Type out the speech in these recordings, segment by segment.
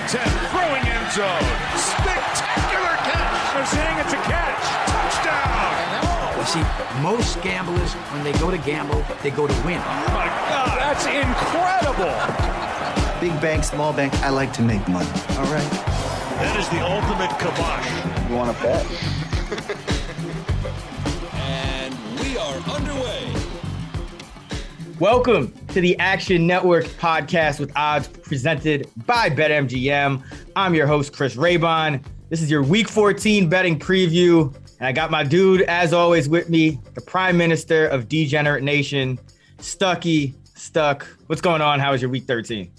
the 10, throwing end zone. Spectacular catch. They're saying it's a catch. Touchdown. You see, most gamblers, when they go to gamble, they go to win. Oh my God, that's incredible. Big bank, small bank, I like to make money. All right. That is the ultimate kibosh. You want to bet? and we are underway. Welcome to the Action Network podcast with odds presented by BetMGM. I'm your host, Chris Raybon. This is your week 14 betting preview. And I got my dude, as always, with me, the Prime Minister of Degenerate Nation, Stuckey Stuck. What's going on? How was your week 13?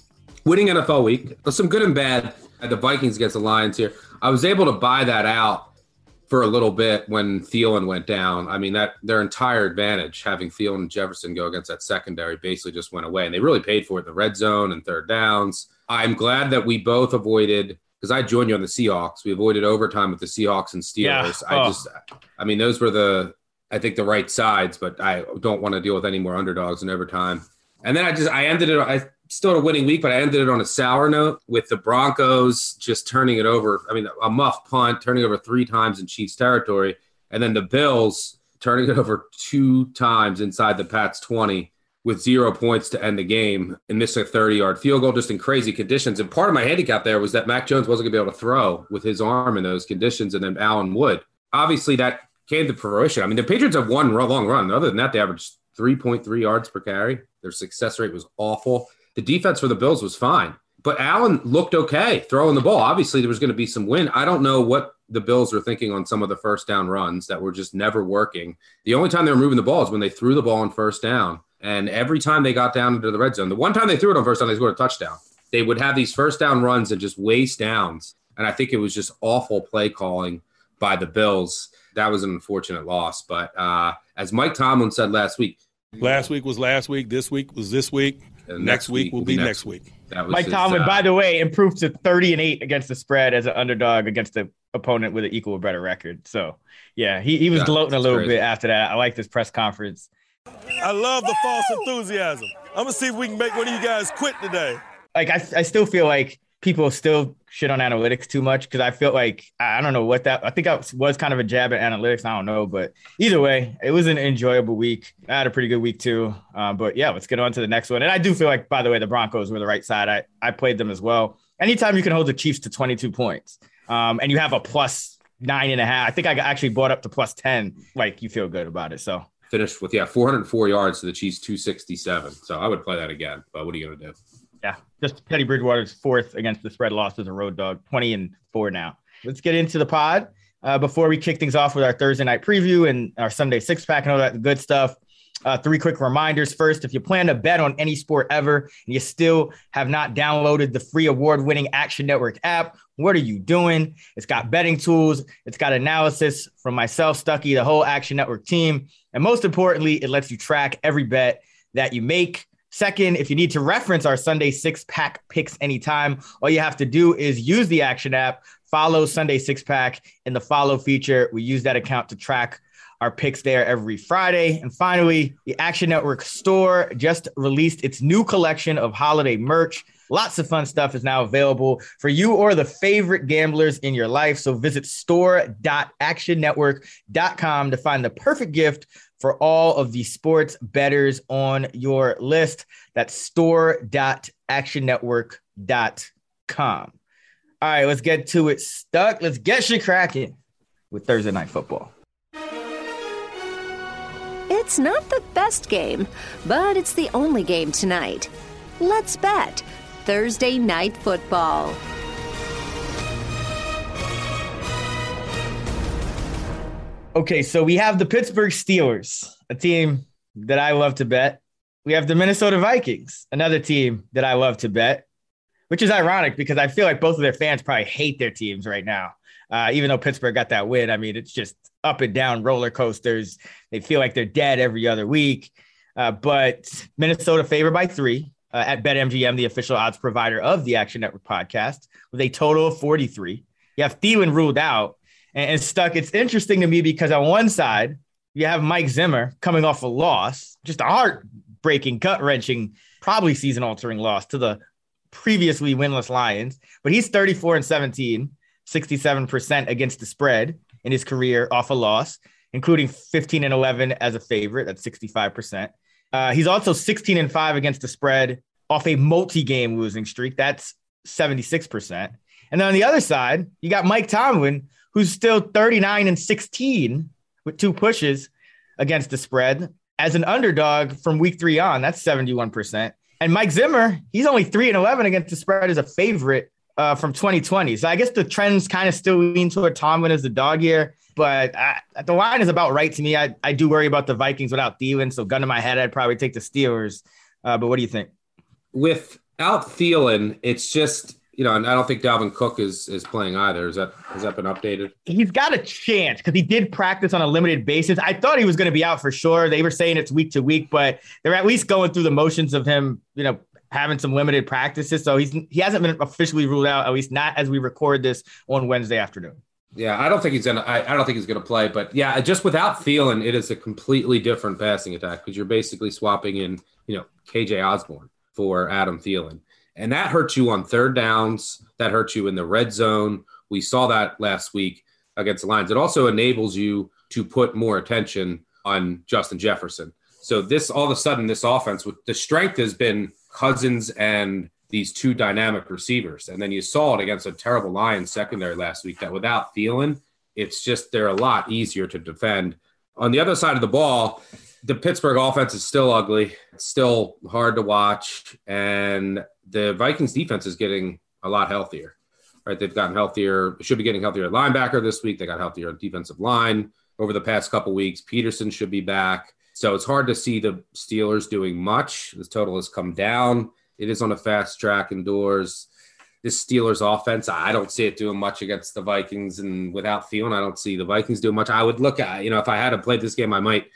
Winning NFL week. Some good and bad at the Vikings against the Lions here. I was able to buy that out for a little bit when Thielen went down. I mean, that their entire advantage having Thielen and Jefferson go against that secondary basically just went away. And they really paid for it the red zone and third downs. I'm glad that we both avoided because I joined you on the Seahawks. We avoided overtime with the Seahawks and Steelers. Yeah. Oh. I just I mean, those were the I think the right sides, but I don't want to deal with any more underdogs in overtime. And then I just I ended it I still a winning week, but I ended it on a sour note with the Broncos just turning it over. I mean, a muff punt, turning over three times in Chiefs territory, and then the Bills turning it over two times inside the Pats 20 with zero points to end the game and missed a 30 yard field goal just in crazy conditions. And part of my handicap there was that Mac Jones wasn't going to be able to throw with his arm in those conditions, and then Allen would. Obviously, that came to fruition. I mean, the Patriots have one long run. Other than that, they averaged 3.3 yards per carry. Their success rate was awful. The defense for the Bills was fine, but Allen looked okay throwing the ball. Obviously, there was going to be some wind. I don't know what the Bills were thinking on some of the first down runs that were just never working. The only time they were moving the ball is when they threw the ball on first down. And every time they got down into the red zone, the one time they threw it on first down, they scored a touchdown. They would have these first down runs and just waste downs. And I think it was just awful play calling by the Bills. That was an unfortunate loss. But uh, as Mike Tomlin said last week, Last week was last week. This week was this week. And next, week, will be next week. That was Mike his, Tomlin, uh, by the way, improved to 30 and 8 against the spread as an underdog against the opponent with an equal or better record. So, yeah, he, he was Yeah, gloating a little crazy. bit after that. I like this press conference. I love the false enthusiasm. I'm gonna see if we can make one of you guys quit today. Like, I, I still feel like people still shit on analytics too much because I feel like I don't know what that I think I was kind of a jab at analytics. I don't know, but either way, it was an enjoyable week. I had a pretty good week too. Um, but yeah, let's get on to the next one. And I do feel like, by the way, the Broncos were the right side. I I played them as well. Anytime you can hold the Chiefs to 22 points, um, and you have a plus nine and a half, I think I actually bought up to plus 10. Like you feel good about it. So finished with, yeah, 404 yards to the Chiefs, 267. So I would play that again. But what are you going to do? Yeah, just Teddy Bridgewater's fourth against the spread loss as a road dog, 20 and four now. Let's get into the pod. Uh, before we kick things off with our Thursday night preview and our Sunday six pack and all that good stuff, uh, three quick reminders. First, if you plan to bet on any sport ever and you still have not downloaded the free award winning Action Network app, what are you doing? It's got betting tools, it's got analysis from myself, Stuckey, the whole Action Network team. And most importantly, it lets you track every bet that you make. Second, if you need to reference our Sunday six pack picks anytime, all you have to do is use the Action app, follow Sunday six pack in the follow feature. We use that account to track our picks there every Friday. And finally, the Action Network store just released its new collection of holiday merch. Lots of fun stuff is now available for you or the favorite gamblers in your life. So visit store.actionnetwork.com to find the perfect gift for all of the sports betters on your list. That's store.actionnetwork.com. All right, let's get to it. Stuck. Let's get you cracking with Thursday Night Football. It's not the best game, but it's the only game tonight. Let's bet Thursday Night Football. Okay, so we have the Pittsburgh Steelers, a team that I love to bet. We have the Minnesota Vikings, another team that I love to bet, which is ironic because I feel like both of their fans probably hate their teams right now. Uh, even though Pittsburgh got that win, I mean, it's just up and down roller coasters. They feel like they're dead every other week. Uh, but Minnesota favored by three uh, at BetMGM, the official odds provider of the Action Network podcast, with a total of 43. You have Thielen ruled out and, stuck. It's interesting to me because on one side, you have Mike Zimmer coming off a loss, just a heartbreaking, gut wrenching, probably season altering loss to the previously winless Lions. But he's 34 and 17, 67% against the spread in his career off a loss, including 15 and 11 as a favorite. That's 65%. Uh, he's also 16 and 5 against the spread off a multi game losing streak. That's 76%. And then on the other side, you got Mike Tomlin, who's still 39 and 16 with two pushes against the spread as an underdog from week three on. That's 71%. And Mike Zimmer, he's only 3 and 11 against the spread as a favorite uh, from 2020. So I guess the trends kind of still lean toward Tomlin as the dog here. But I, the line is about right to me. I, I do worry about the Vikings without Thielen. So gun to my head, I'd probably take the Steelers. Uh, but what do you think? Without Thielen, it's just you know, and I don't think Dalvin Cook is is playing either. Is that has that been updated? He's got a chance because he did practice on a limited basis. I thought he was going to be out for sure. They were saying it's week to week, but they're at least going through the motions of him, you know, having some limited practices. So he's he hasn't been officially ruled out, at least not as we record this on Wednesday afternoon. Yeah, I don't think he's gonna. I, I don't think he's gonna play. But yeah, just without Thielen, it is a completely different passing attack because you're basically swapping in, you know, KJ Osborn for Adam Thielen. And that hurts you on third downs. That hurts you in the red zone. We saw that last week against the Lions. It also enables you to put more attention on Justin Jefferson. So this all of a sudden, this offense with the strength has been Cousins and these two dynamic receivers. And then you saw it against a terrible Lions secondary last week that without Thielen, it's just they're a lot easier to defend. On the other side of the ball, the Pittsburgh offense is still ugly. It's still hard to watch. And the Vikings defense is getting a lot healthier. Right, they've gotten healthier. Should be getting healthier at linebacker this week. They got healthier at defensive line over the past couple weeks. Peterson should be back. So it's hard to see the Steelers doing much. The total has come down. It is on a fast track indoors. This Steelers offense, I don't see it doing much against the Vikings, and without Thielen, I don't see the Vikings doing much. I would look at, you know, if I had to play this game, I might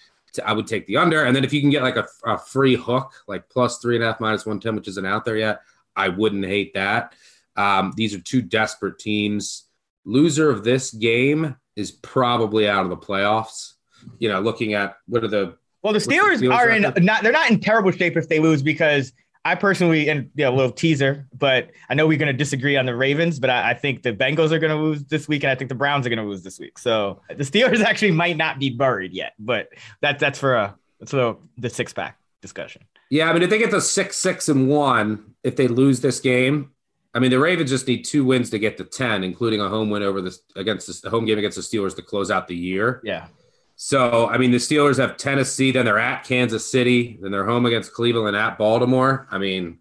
I would take the under. And then if you can get like a, a free hook, like plus three and a half, minus 110, which isn't out there yet, I wouldn't hate that. Um, these are two desperate teams. Loser of this game is probably out of the playoffs. You know, looking at what are the well, the Steelers, the Steelers are in not they're not in terrible shape if they lose because I personally, and know, a little teaser, but I know we're going to disagree on the Ravens, but I, I think the Bengals are going to lose this week, and I think the Browns are going to lose this week. So the Steelers actually might not be buried yet, but that that's for a that's for the six pack discussion. Yeah, I mean, if they get to six, six, and one, if they lose this game, I mean, the Ravens just need two wins to get to ten, including a home win over this against the home game against the Steelers to close out the year. Yeah. So, I mean, the Steelers have Tennessee, then they're at Kansas City, then they're home against Cleveland at Baltimore. I mean,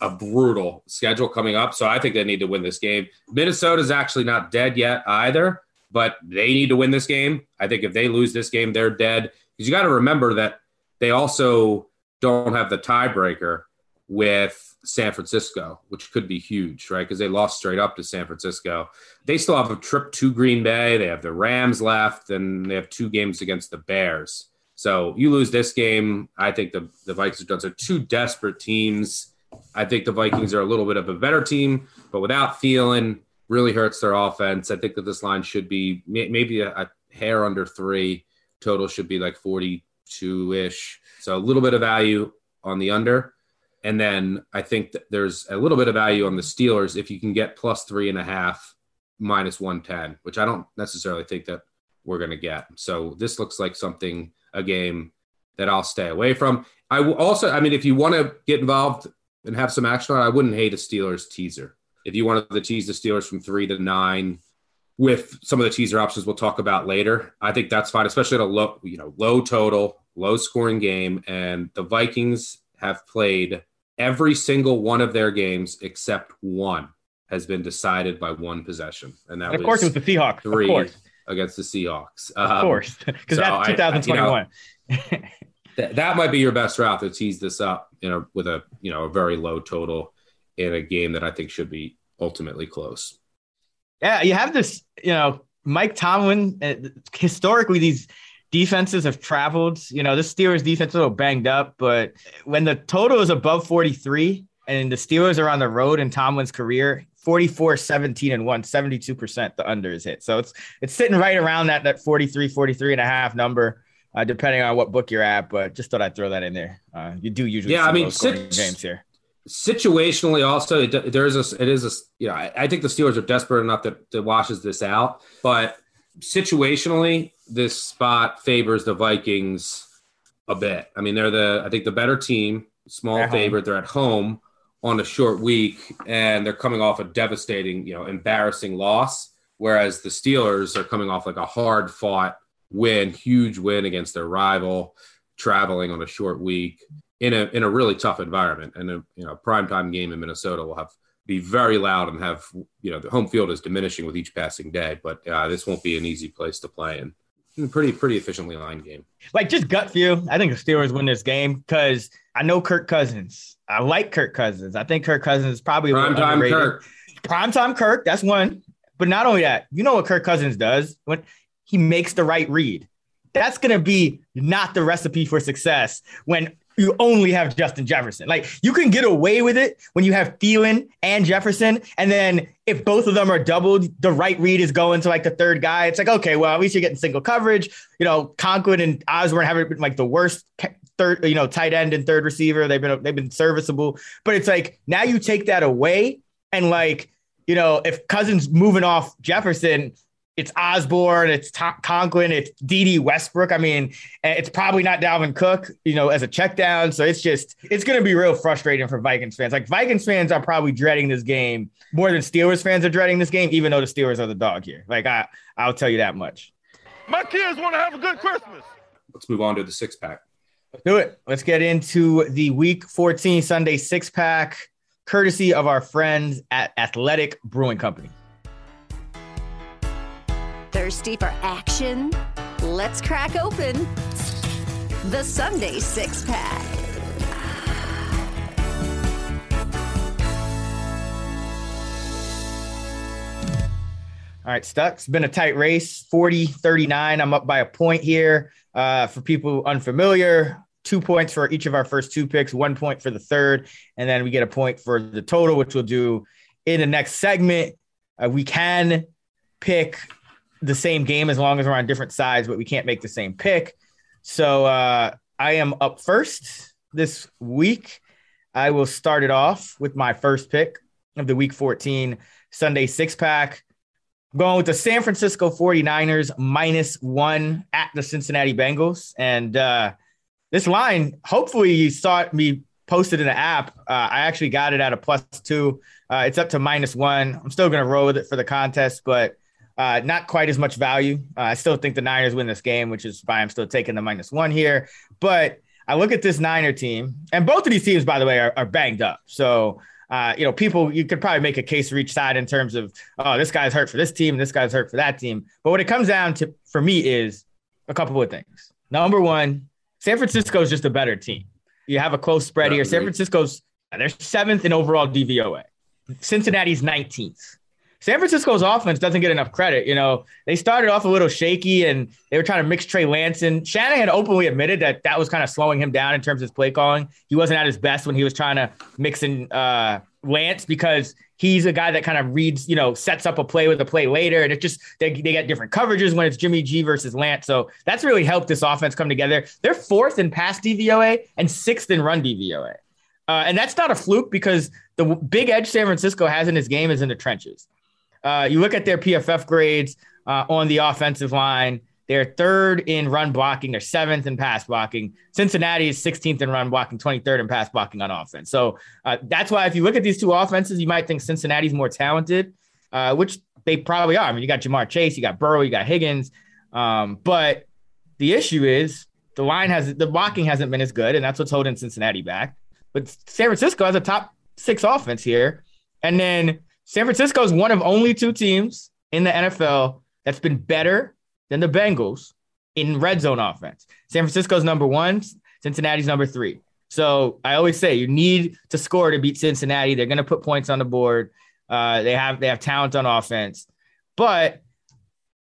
a brutal schedule coming up. So I think they need to win this game. Minnesota's actually not dead yet either, but they need to win this game. I think if they lose this game, they're dead. Because you got to remember that they also don't have the tiebreaker with San Francisco, which could be huge, right? Because they lost straight up to San Francisco. They still have a trip to Green Bay. They have the Rams left, and they have two games against the Bears. So you lose this game, I think the, the Vikings are done. So two desperate teams. I think the Vikings are a little bit of a better team, but without Thielen really hurts their offense. I think that this line should be maybe a, a hair under three. Total should be like 42 ish. So a little bit of value on the under. And then I think there's a little bit of value on the Steelers if you can get plus three and a half, minus 110, which I don't necessarily think that we're going to get. So this looks like something, a game that I'll stay away from. I will also, I mean, if you want to get involved and have some action on I wouldn't hate a Steelers teaser. If you wanted to tease the Steelers from three to nine, with some of the teaser options we'll talk about later, I think that's fine, especially at a low, you know, low total, low scoring game. And the Vikings have played every single one of their games except one has been decided by one possession, and that And of was course, it was the Seahawks. three Of course, against the Seahawks. of Um, course, because so that's I- you know, 2021. Th- that might be your best route to tease this up, you know, with a you know a very low total in a game that I think should be ultimately close. Yeah, you have this, you know, Mike Tomlin. Uh, historically, these defenses have traveled. You know, this Steelers defense is a little banged up, but when the total is above 43 and the Steelers are on the road in Tomlin's career, 44, 17, and 1, 72% the under is hit. So it's it's sitting right around that that 43, 43 and a half number. Uh, depending on what book you're at, but just thought I'd throw that in there. Uh, you do usually, Yeah, see I mean, six- games here. Situationally, also, it, there is a it is a you know I, I think the Steelers are desperate enough that that washes this out, but situationally, this spot favors the Vikings a bit. I mean, they're the I think the better team, small At home. favorite. They're at home on a short week, and they're coming off a devastating, you know, embarrassing loss. Whereas the Steelers are coming off like a hard fought win, huge win against their rival, traveling on a short week in a in a really tough environment. And a you know primetime game in Minnesota will have be very loud and have you know the home field is diminishing with each passing day. But uh, this won't be an easy place to play in. Pretty pretty efficiently lined game. like just gut feel. I think the Steelers win this game because I know Kirk Cousins. I like Kirk Cousins. I think Kirk Cousins is probably prime time underrated. Kirk. Primetime Kirk. That's one. But not only that, you know what Kirk Cousins does when he makes the right read. That's gonna be not the recipe for success when you only have Justin Jefferson. Like you can get away with it when you have Thielen and Jefferson, and then if both of them are doubled, the right read is going to like the third guy. It's like okay, well at least you're getting single coverage. You know, Conklin and Osborn haven't been like the worst third, you know, tight end and third receiver. They've been they've been serviceable, but it's like now you take that away, and like you know, if Cousins moving off Jefferson. It's Osborn, it's Tom, Conklin, it's Dede Westbrook. I mean, eh, it's probably not Dalvin Cook, you know, as a check down. So it's just, it's going to be real frustrating for Vikings fans. Like Vikings fans are probably dreading this game more than Steelers fans are dreading this game, even though the Steelers are the dog here. Like I, I'll tell you that much. My kids want to have a good Christmas. Let's move on to the six pack. Let's do it. Let's get into the week 14 Sunday six pack, courtesy of our friends at Athletic Brewing Company. Thirsty for action? Let's crack open the Sunday six pack. All right, Stuck. It's been a tight race 40 39. I'm up by a point here. Uh, for people unfamiliar, two points for each of our first two picks, one point for the third. And then we get a point for the total, which we'll do in the next segment. Uh, we can pick the same game as long as we're on different sides, but we can't make the same pick. So uh, I am up first this week. I will start it off with my first pick of the week 14 Sunday six pack. Going with the San Francisco 49ers minus one at the Cincinnati Bengals. And uh, this line, hopefully, you saw me posted in the app. Uh, I actually got it at a plus two. Uh, it's up to minus one. I'm still going to roll with it for the contest, but uh, not quite as much value. Uh, I still think the Niners win this game, which is why I'm still taking the minus one here. But I look at this Niner team, and both of these teams, by the way, are, are banged up. So, uh, you know, people, you could probably make a case for each side in terms of, oh, this guy's hurt for this team, this guy's hurt for that team. But what it comes down to for me is a couple of things. Number one, San Francisco is just a better team. You have a close spread here. San. Francisco's they're seventh in overall DVOA. Cincinnati's 19th. San Francisco's offense doesn't get enough credit. You know, they started off a little shaky and they were trying to mix Trey Lance in. Shanahan had openly admitted that that was kind of slowing him down in terms of his play calling. He wasn't at his best when he was trying to mix in uh, Lance because he's a guy that kind of reads, you know, sets up a play with a play later. And it just, they, they get different coverages when it's Jimmy G versus Lance. So that's really helped this offense come together. They're fourth in pass DVOA and sixth in run DVOA. Uh, and that's not a fluke because the big edge San Francisco has in this game is in the trenches. Uh, you look at their PFF grades uh, on the offensive line. They're third in run blocking. They're seventh in pass blocking. Cincinnati is 16th in run blocking, 23rd in pass blocking on offense. So uh, that's why if you look at these two offenses, you might think Cincinnati's more talented, uh, which they probably are. I mean, you got Ja'Marr Chase, you got Burrow, you got Higgins. Um, but the issue is the line has the blocking hasn't been as good, and that's what's holding Cincinnati back. But San Francisco has a top six offense here. And then San Francisco is one of only two teams in the NFL that's been better than the Bengals in red zone offense. San Francisco's number one, Cincinnati's number three. So I always say you need to score to beat Cincinnati. They're going to put points on the board. Uh, they have they have talent on offense, but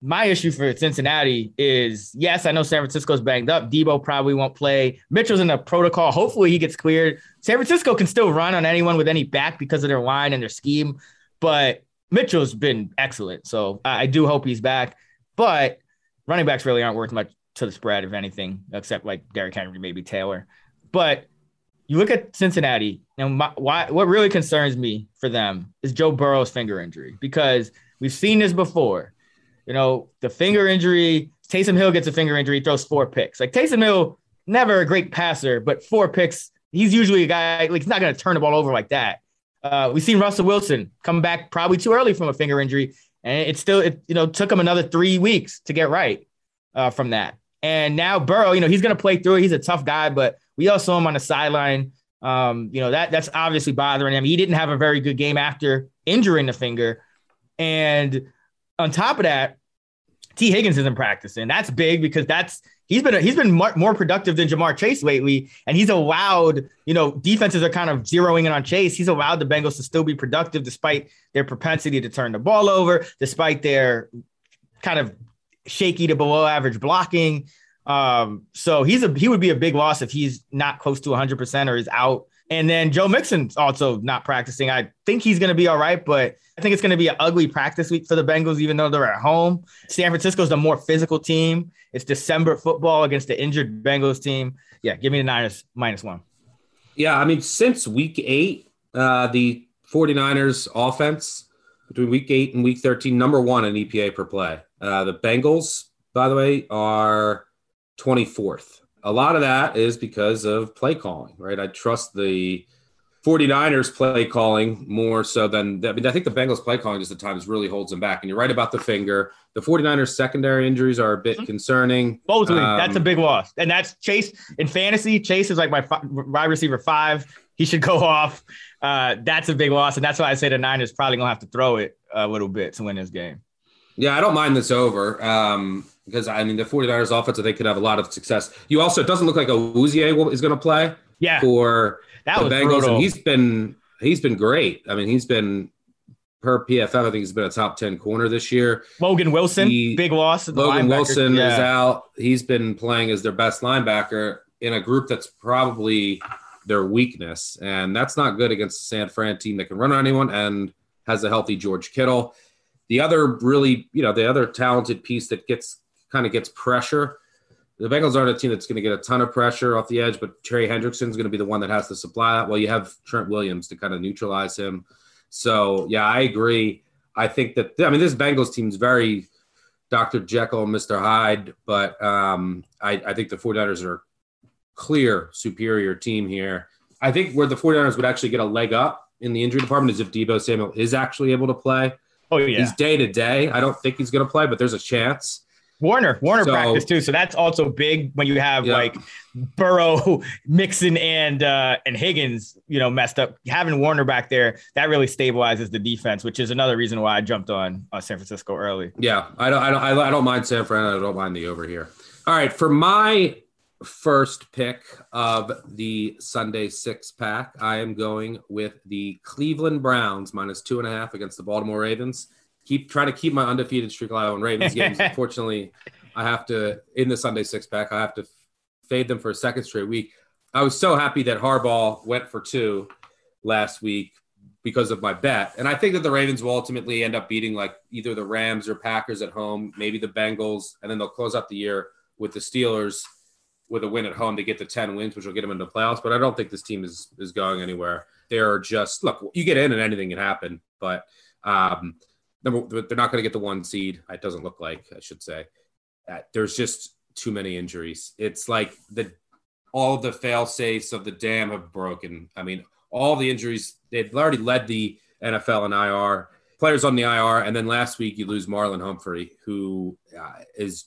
my issue for Cincinnati is yes, I know San Francisco's banged up. Deebo probably won't play. Mitchell's in the protocol. Hopefully he gets cleared. San Francisco can still run on anyone with any back because of their line and their scheme, but Mitchell's been excellent. So I do hope he's back. But running backs really aren't worth much to the spread, if anything, except like Derrick Henry, maybe Taylor. But you look at Cincinnati, and my, why, what really concerns me for them is Joe Burrow's finger injury because we've seen this before you know, the finger injury, Taysom Hill gets a finger injury, throws four picks. Like Taysom Hill, never a great passer, but four picks, he's usually a guy, like he's not going to turn the ball over like that. Uh, we've seen Russell Wilson come back probably too early from a finger injury, and it still, it, you know, took him another three weeks to get right uh, from that. And now Burrow, you know, he's going to play through it. He's a tough guy, but we all saw him on the sideline. Um, you know, that that's obviously bothering him. He didn't have a very good game after injuring the finger. And on top of that, T. Higgins isn't practicing. That's big because that's he's been he's been more productive than Ja'Marr Chase lately, and he's allowed you know defenses are kind of zeroing in on Chase. He's allowed the Bengals to still be productive despite their propensity to turn the ball over, despite their kind of shaky to below average blocking. Um, so he's a he would be a big loss if he's not close to 100 percent or is out and then Joe Mixon's also not practicing. I think he's going to be all right, but I think it's going to be an ugly practice week for the Bengals, even though they're at home. San Francisco's the more physical team. It's December football against the injured Bengals team. Yeah, give me the Niners minus one. Yeah, I mean, since week eight, uh, the 49ers offense between week eight and week 13, number one in EPA per play. Uh, the Bengals, by the way, are 24th a lot of that is because of play calling, right? I trust the 49ers play calling more so than I mean, I think the Bengals play calling just at times really holds them back. And you're right about the finger. The 49ers secondary injuries are a bit mm-hmm. concerning. Supposedly, um, that's a big loss. And that's Chase in fantasy. Chase is like my wide receiver five. He should go off. Uh, that's a big loss. And that's why I say the Niners probably going to have to throw it a little bit to win this game. Yeah, I don't mind this over. Um, because I mean the 49ers offense, they could have a lot of success. You also it doesn't look like a Awuzie is going to play. Yeah, for that the Bengals, brutal. and he's been he's been great. I mean, he's been per PFF. I think he's been a top ten corner this year. Logan Wilson, he, big loss. Logan Wilson yeah. is out. He's been playing as their best linebacker in a group that's probably their weakness, and that's not good against the San Fran team that can run on anyone and has a healthy George Kittle. The other really, you know, the other talented piece that gets kind of gets pressure. The Bengals aren't a team that's going to get a ton of pressure off the edge, but Trey Hendrickson is going to be the one that has to supply that. Well, you have Trent Williams to kind of neutralize him. So, yeah, I agree. I think that, I mean, this Bengals team is very Dr. Jekyll and Mr. Hyde, but um, I, I think the 49ers are clear superior team here. I think where the 49ers would actually get a leg up in the injury department is if Deebo Samuel is actually able to play. Oh, yeah. He's day to day. I don't think he's going to play, but there's a chance. Warner, Warner so, practice too. So that's also big when you have yeah. like Burrow, Mixon, and uh, and Higgins, you know, messed up. Having Warner back there, that really stabilizes the defense, which is another reason why I jumped on uh, San Francisco early. Yeah, I don't, I don't, I don't mind San Fran. I don't mind the over here. All right, for my first pick of the Sunday six pack, I am going with the Cleveland Browns minus two and a half against the Baltimore Ravens keep trying to keep my undefeated streak alive on Ravens games. Unfortunately, I have to in the Sunday six pack. I have to fade them for a second straight week. I was so happy that Harbaugh went for two last week because of my bet, and I think that the Ravens will ultimately end up beating like either the Rams or Packers at home, maybe the Bengals, and then they'll close out the year with the Steelers with a win at home, to get to 10 wins, which will get them into the playoffs. But I don't think this team is is going anywhere. They're just look, you get in and anything can happen, but um, number they're not going to get the one seed. It doesn't look like I should say. Uh, there's just too many injuries. It's like the all the fail safes of the dam have broken. I mean, all the injuries they've already led the NFL and IR players on the IR, and then last week you lose Marlon Humphrey, who uh, is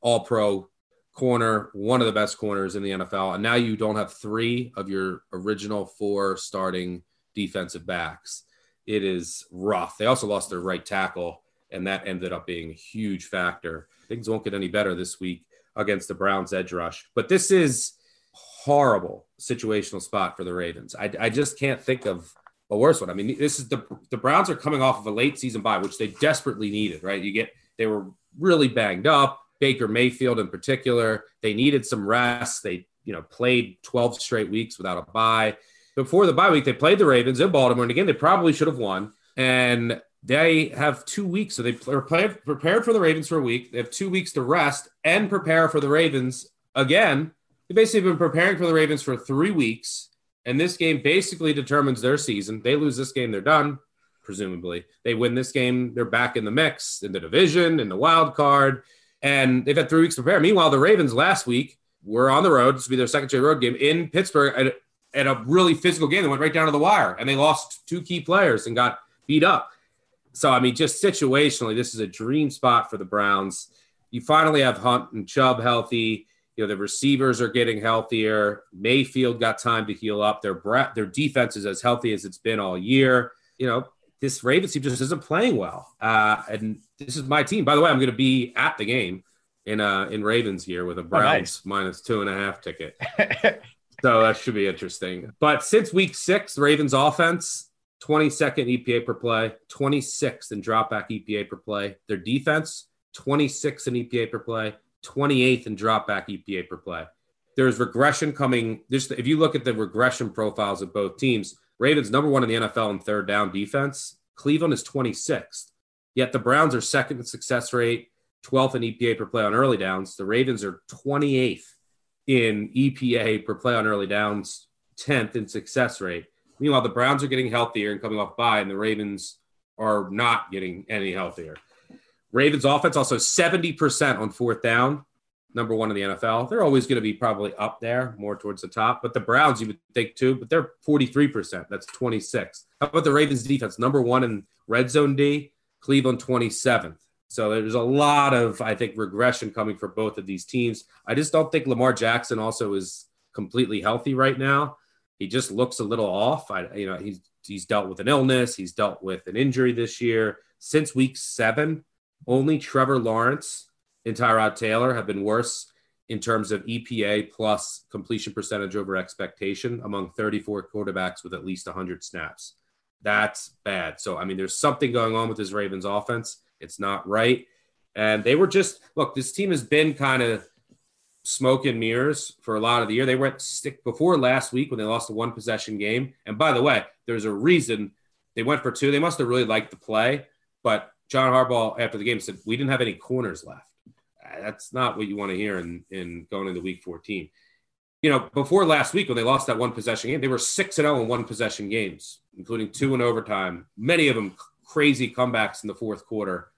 all pro corner, one of the best corners in the NFL. And now you don't have three of your original four starting defensive backs. It is rough. They also lost their right tackle, and that ended up being a huge factor. Things won't get any better this week against the Browns edge rush. But this is horrible situational spot for the Ravens. I, I just can't think of a worse one. I mean, this is the the Browns are coming off of a late season bye, which they desperately needed, right? You get they were really banged up. Baker Mayfield in particular, they needed some rest. They, you know, played 12 straight weeks without a bye. Before the bye week, they played the Ravens in Baltimore. And again, they probably should have won. And they have two weeks. So they are prepared for the Ravens for a week. They have two weeks to rest and prepare for the Ravens again. They basically been preparing for the Ravens for three weeks. And this game basically determines their season. They lose this game, they're done, presumably. They win this game, they're back in the mix, in the division, in the wild card and they've had three weeks to prepare. Meanwhile, the Ravens last week were on the road. This will be their second straight road game in Pittsburgh at, a really physical game. They went right down to the wire, and they lost two key players and got beat up. So, I mean, just situationally, this is a dream spot for the Browns. You finally have Hunt and Chubb healthy. You know, the receivers are getting healthier. Mayfield got time to heal up. Their their defense is as healthy as it's been all year. You know, this Ravens team just isn't playing well. Uh, and this is my team. By the way, I'm going to be at the game in uh in Ravens here with a Browns oh, nice. minus two and a half ticket. so that should be interesting. But since week six, Ravens offense 22nd EPA per play, 26th in dropback EPA per play. Their defense 26th in EPA per play, 28th in dropback EPA per play. There's regression coming. Just if you look at the regression profiles of both teams, Ravens number one in the NFL in third down defense. Cleveland is 26th. Yet the Browns are second in success rate, 12th in EPA per play on early downs. The Ravens are 28th in EPA per play on early downs, 10th in success rate. Meanwhile, the Browns are getting healthier and coming off bye, and the Ravens are not getting any healthier. Ravens offense also 70% on fourth down, number one in the NFL. They're always going to be probably up there, more towards the top. But the Browns, you would think too, but they're 43%. That's 26. How about the Ravens defense? Number one in red zone D, Cleveland 27th. So there's a lot of, I think, regression coming for both of these teams. I just don't think Lamar Jackson also is completely healthy right now. He just looks a little off. I, you know, he's he's dealt with an illness. He's dealt with an injury this year. Since week seven, only Trevor Lawrence and Tyrod Taylor have been worse in terms of EPA plus completion percentage over expectation among 34 quarterbacks with at least 100 snaps. That's bad. So, I mean, there's something going on with this Ravens offense. It's not right. And they were just, look, this team has been kind of smoke and mirrors for a lot of the year. They went stick before last week when they lost a one possession game. And by the way, there's a reason they went for two. They must have really liked the play. But John Harbaugh, after the game, said, We didn't have any corners left. That's not what you want to hear in, in going into week 14 you know, before last week when they lost that one possession game, they were six and zero oh in one possession games, including two in overtime. Many of them crazy comebacks in the fourth quarter.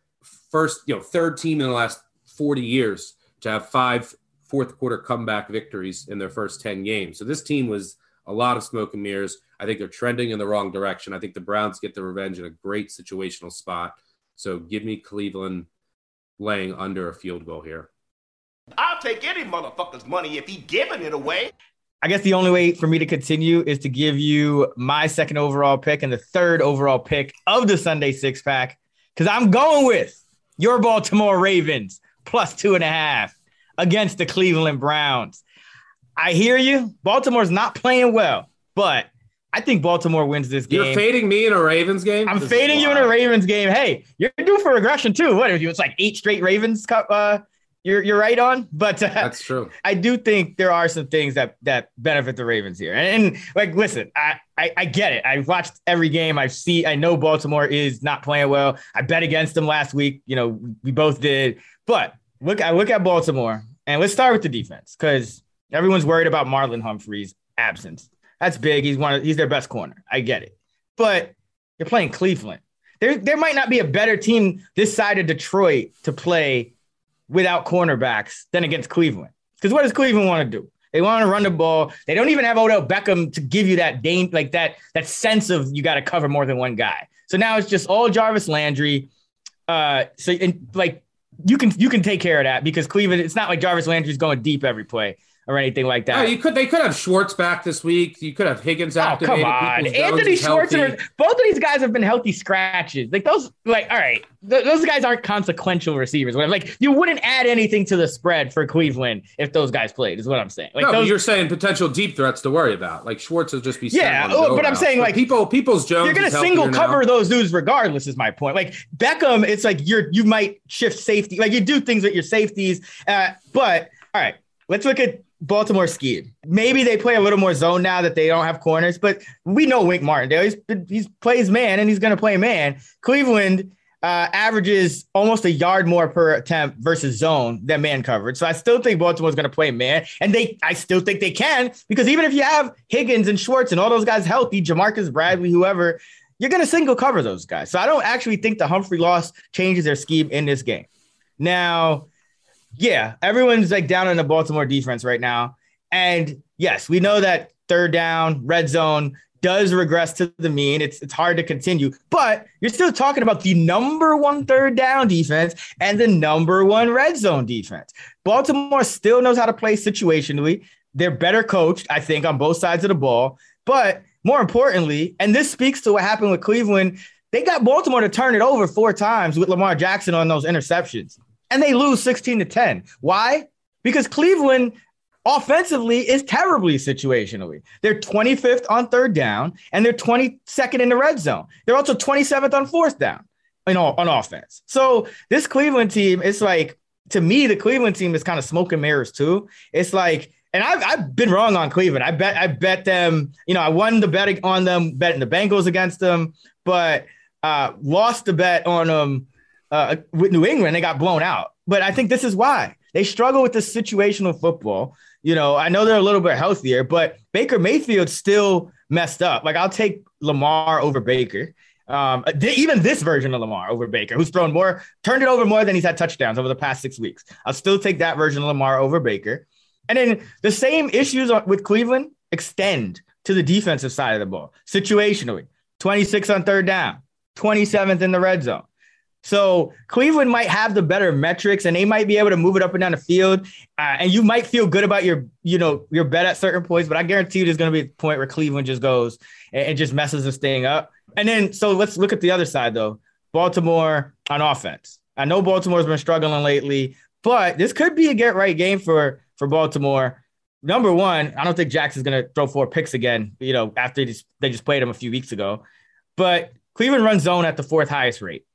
First, you know, third team in the last forty years to have five fourth quarter comeback victories in their first ten games. So this team was a lot of smoke and mirrors. I think they're trending in the wrong direction. I think the Browns get the revenge in a great situational spot. So give me Cleveland laying under a field goal here. I'll take any motherfucker's money if he giving it away. I guess the only way for me to continue is to give you my second overall pick and the third overall pick of the Sunday six pack because I'm going with your Baltimore Ravens plus two and a half against the Cleveland Browns. I hear you. Baltimore's not playing well, but I think Baltimore wins this game. You're fading me in a Ravens game. I'm this fading you in a Ravens game. Hey, you're due for regression too. What if you? It's like eight straight Ravens cup uh, you're you're right on, but uh, that's true. I do think there are some things that that benefit the Ravens here, and, and like listen, I, I, I get it. I've watched every game. I see. I know Baltimore is not playing well. I bet against them last week. You know, we both did. But look, I look at Baltimore, and let's start with the defense because Everyone's worried about Marlon Humphrey's absence. That's big. He's one of, he's their best corner. I get it. But you're playing Cleveland. There, there might not be a better team this side of Detroit to play without cornerbacks than against Cleveland. Because what does Cleveland want to do? They want to run the ball. They don't even have Odell Beckham to give you that like that that sense of you got to cover more than one guy. So now it's just all Jarvis Landry. Uh, so and like you can you can take care of that because Cleveland. It's not like Jarvis Landry's going deep every play or anything like that. No, you could. They could have Schwartz back this week. You could have Higgins Oh, activated. come on. Anthony Schwartz and both of these guys have been healthy scratches. Like those, like, all right, th- those guys aren't consequential receivers. Like, you wouldn't add anything to the spread for Cleveland if those guys played, is what I'm saying. Like, no, those, you're saying potential deep threats to worry about. Like Schwartz will just be Yeah, oh, but I'm saying, like, people, Peoples-Jones. you're gonna single cover now. those dudes regardless, is my point. Like Beckham, it's like you're you might shift safety, like you do things with your safeties. Uh, but all right, let's look at Baltimore scheme. Maybe they play a little more zone now that they don't have corners, but we know Wink Martindale. He's he's plays man and he's gonna play man. Cleveland uh, averages almost a yard more per attempt versus zone than man coverage. So I still think Baltimore's going to play man, and they I still think they can because even if you have Higgins and Schwartz and all those guys healthy, Jamarcus Bradley, whoever, you're going to single cover those guys. So I don't actually think the Humphrey loss changes their scheme in this game. Now, yeah, everyone's like down on the Baltimore defense right now, and yes, we know that third down, red zone does regress to the mean. It's it's hard to continue, but you're still talking about the number one third down defense and the number one red zone defense. Baltimore still knows how to play situationally. They're better coached, I think, on both sides of the ball. But more importantly, and this speaks to what happened with Cleveland, they got Baltimore to turn it over four times with Lamar Jackson on those interceptions, and they lose 16 to 10. Why? Because Cleveland offensively is terribly situationally. They're 25th on third down and they're 22nd in the red zone. They're also 27th on fourth down in all, on offense. So this Cleveland team, it's like to me, the Cleveland team is kind of smoke and mirrors too. It's like, and I've, I've been wrong on Cleveland. I bet I bet them, you know, I won the bet on them, betting the Bengals against them, but uh, lost the bet on them uh, with New England. They got blown out. But I think this is why they struggle with the situational football. You know, I know they're a little bit healthier, but Baker Mayfield still messed up. Like I'll take Lamar over Baker. Um, th- even this version of Lamar over Baker, who's thrown more, turned it over more than he's had touchdowns over the past six weeks. I'll still take that version of Lamar over Baker. And then the same issues with Cleveland extend to the defensive side of the ball. Situationally, 26 on third down, 27th in the red zone. So Cleveland might have the better metrics, and they might be able to move it up and down the field. Uh, and you might feel good about your, you know, your bet at certain points. But I guarantee you, there's going to be a point where Cleveland just goes and, and just messes this thing up. And then, so let's look at the other side though. Baltimore on offense. I know Baltimore's been struggling lately, but this could be a get right game for for Baltimore. Number one, I don't think Jackson's going to throw four picks again. You know, after they just, they just played him a few weeks ago, but Cleveland runs zone at the fourth highest rate.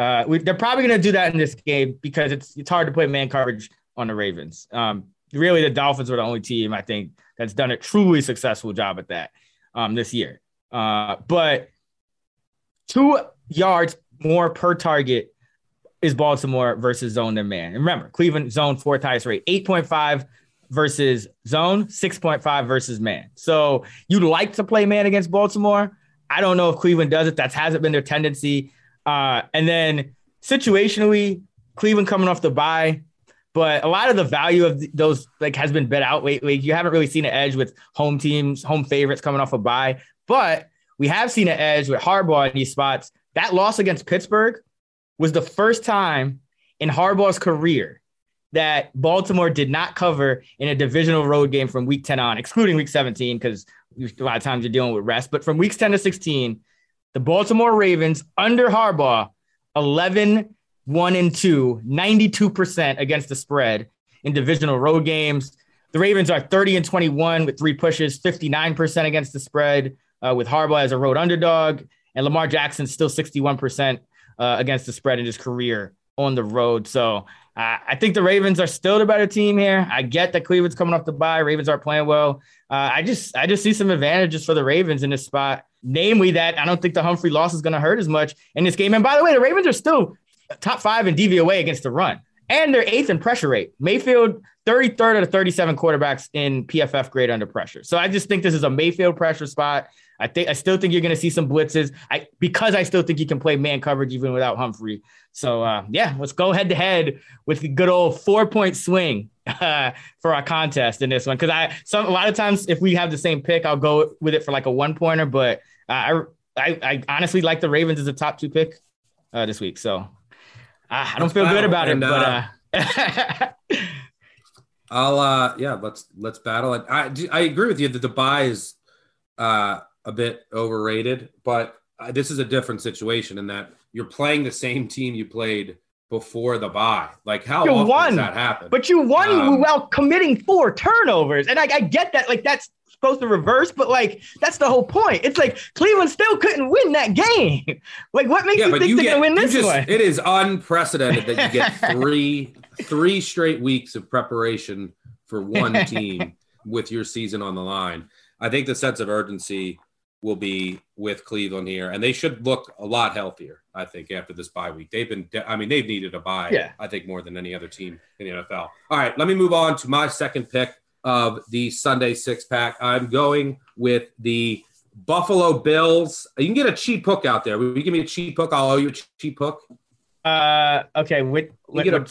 Uh, we, they're probably going to do that in this game because it's it's hard to play man coverage on the Ravens. Um, really, the Dolphins are the only team I think that's done a truly successful job at that um, this year. Uh, but two yards more per target is Baltimore versus zone than man. And remember, Cleveland zone fourth highest rate, 8.5 versus zone, 6.5 versus man. So you'd like to play man against Baltimore. I don't know if Cleveland does it. That hasn't been their tendency. Uh, and then situationally, Cleveland coming off the bye, but a lot of the value of those like has been bet out lately. You haven't really seen an edge with home teams, home favorites coming off a bye, but we have seen an edge with Harbaugh in these spots. That loss against Pittsburgh was the first time in Harbaugh's career that Baltimore did not cover in a divisional road game from week 10 on, excluding week 17, because a lot of times you're dealing with rest. But from weeks 10 to 16, the Baltimore Ravens under Harbaugh, 11, 1 and 2, 92% against the spread in divisional road games. The Ravens are 30 and 21 with three pushes, 59% against the spread uh, with Harbaugh as a road underdog. And Lamar Jackson still 61% uh, against the spread in his career on the road. So uh, I think the Ravens are still the better team here. I get that Cleveland's coming off the bye. Ravens aren't playing well. Uh, I just I just see some advantages for the Ravens in this spot. Namely, that I don't think the Humphrey loss is going to hurt as much in this game. And by the way, the Ravens are still top five in DVOA against the run. and they're eighth in pressure rate. Mayfield, 33rd out of 37 quarterbacks in PFF grade under pressure. So I just think this is a Mayfield pressure spot. I think I still think you're going to see some blitzes. I because I still think you can play man coverage even without Humphrey. So uh, yeah, let's go head to head with the good old four point swing uh, for our contest in this one. Because I some a lot of times if we have the same pick, I'll go with it for like a one pointer. But uh, I, I I honestly like the Ravens as a top two pick uh, this week. So uh, I don't feel good about and, it, but. Uh, I'll uh yeah let's let's battle it. I I agree with you that the bye is uh a bit overrated, but uh, this is a different situation in that you're playing the same team you played before the bye. Like how you often won, does that happen? But you won um, while committing four turnovers, and I, I get that. Like that's supposed to reverse, but like that's the whole point. It's like Cleveland still couldn't win that game. Like what makes yeah, you think you they're get, gonna win this just, one? It is unprecedented that you get three three straight weeks of preparation for one team with your season on the line. I think the sense of urgency will be with Cleveland here, and they should look a lot healthier. I think after this bye week, they've been. I mean, they've needed a bye. Yeah. I think more than any other team in the NFL. All right, let me move on to my second pick of the Sunday six pack. I'm going with the Buffalo Bills. You can get a cheap hook out there. Will you give me a cheap hook? I'll owe you a cheap hook. Uh, okay. What, what, a,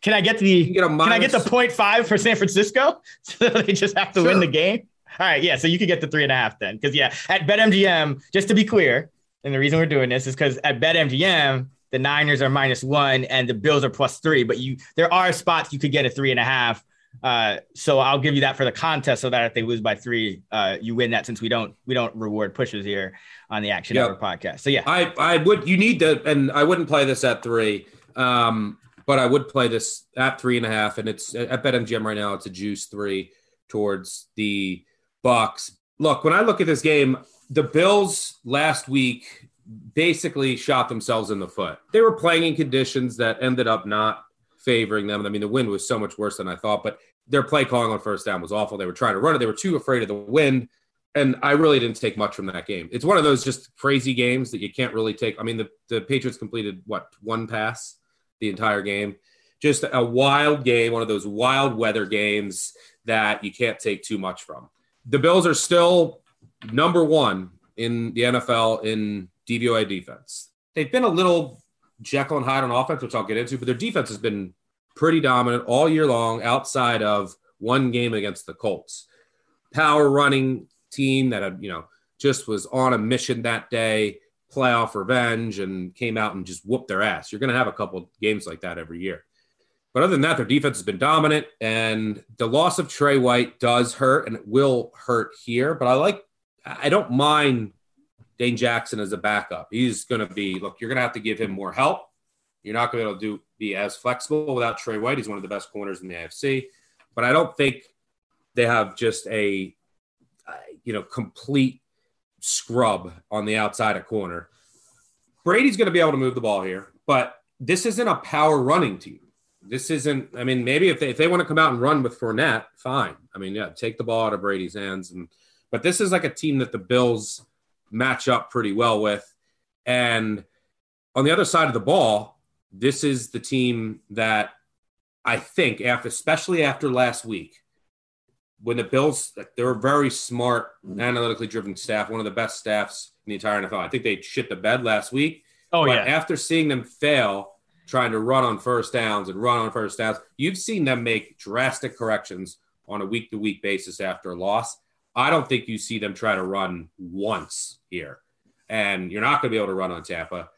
can I get the? Get can I get the point five for San Francisco? So they just have to sure. win the game. All right, yeah. So you could get the three and a half then, because yeah, at BetMGM, just to be clear, and the reason we're doing this is because at BetMGM, the Niners are minus one and the Bills are plus three, but you there are spots you could get a three and a half. Uh, so I'll give you that for the contest, so that if they lose by three, uh, you win that. Since we don't we don't reward pushes here on the Action yep. podcast. So yeah, I I would you need to, and I wouldn't play this at three. Um, but I would play this at three and a half, and it's at BetMGM right now. It's a juice three towards the Bucks. Look, when I look at this game, the Bills last week basically shot themselves in the foot. They were playing in conditions that ended up not favoring them. I mean, the wind was so much worse than I thought, but their play calling on first down was awful. They were trying to run it. They were too afraid of the wind. And I really didn't take much from that game. It's one of those just crazy games that you can't really take. I mean, the, the Patriots completed what, one pass the entire game? Just a wild game, one of those wild weather games that you can't take too much from the Bills are still number one in the NFL in DVOA defense. They've been a little Jekyll and Hyde on offense, which I'll get into, but their defense has been pretty dominant all year long outside of one game against the Colts. Power running team that, you know, just was on a mission that day, playoff revenge, and came out and just whooped their ass. You're going to have a couple games like that every year. But other than that, their defense has been dominant, and the loss of Tre White does hurt, and it will hurt here. But I like, I don't mind Dane Jackson as a backup. He's going to be look. You're going to have to give him more help. You're not going to be able to do be as flexible without Tre White. He's one of the best corners in the AFC. But I don't think they have just a, uh, you know, complete scrub on the outside of corner. Brady's going to be able to move the ball here, but this isn't a power running team this isn't. I mean, maybe if they if they want to come out and run with Fournette, fine. I mean, yeah, take the ball out of Brady's hands, and but this is like a team that the Bills match up pretty well with, and on the other side of the ball, this is the team that I think after, especially after last week, when the Bills, they're a very smart, mm-hmm. analytically driven staff, one of the best staffs in the entire NFL. I think they shit the bed last week. Oh but yeah. After seeing them fail trying to run on first downs and run on first downs. You've seen them make drastic corrections on a week to week basis after a loss. I don't think you see them try to run once here. And you're not going to be able to run on Tampa.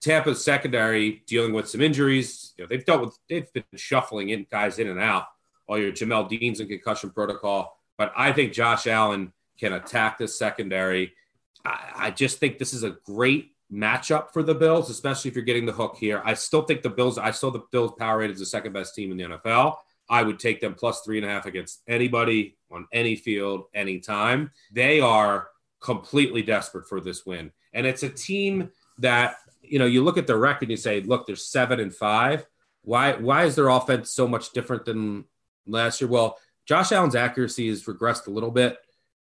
Tampa's secondary dealing with some injuries. You know, they've dealt with they've been shuffling in guys in and out. All your Jamel Dean's in concussion protocol. But I think Josh Allen can attack this secondary. I, I just think this is a great matchup for the Bills, especially if you're getting the hook here. I still think the Bills, I still the Bills power rated as the second best team in the NFL. I would take them plus three and a half against anybody on any field, anytime. They are completely desperate for this win. And it's a team that, you know, you look at their record and you say, look, they're seven and five. Why why is their offense so much different than last year? Well, Josh Allen's accuracy has regressed a little bit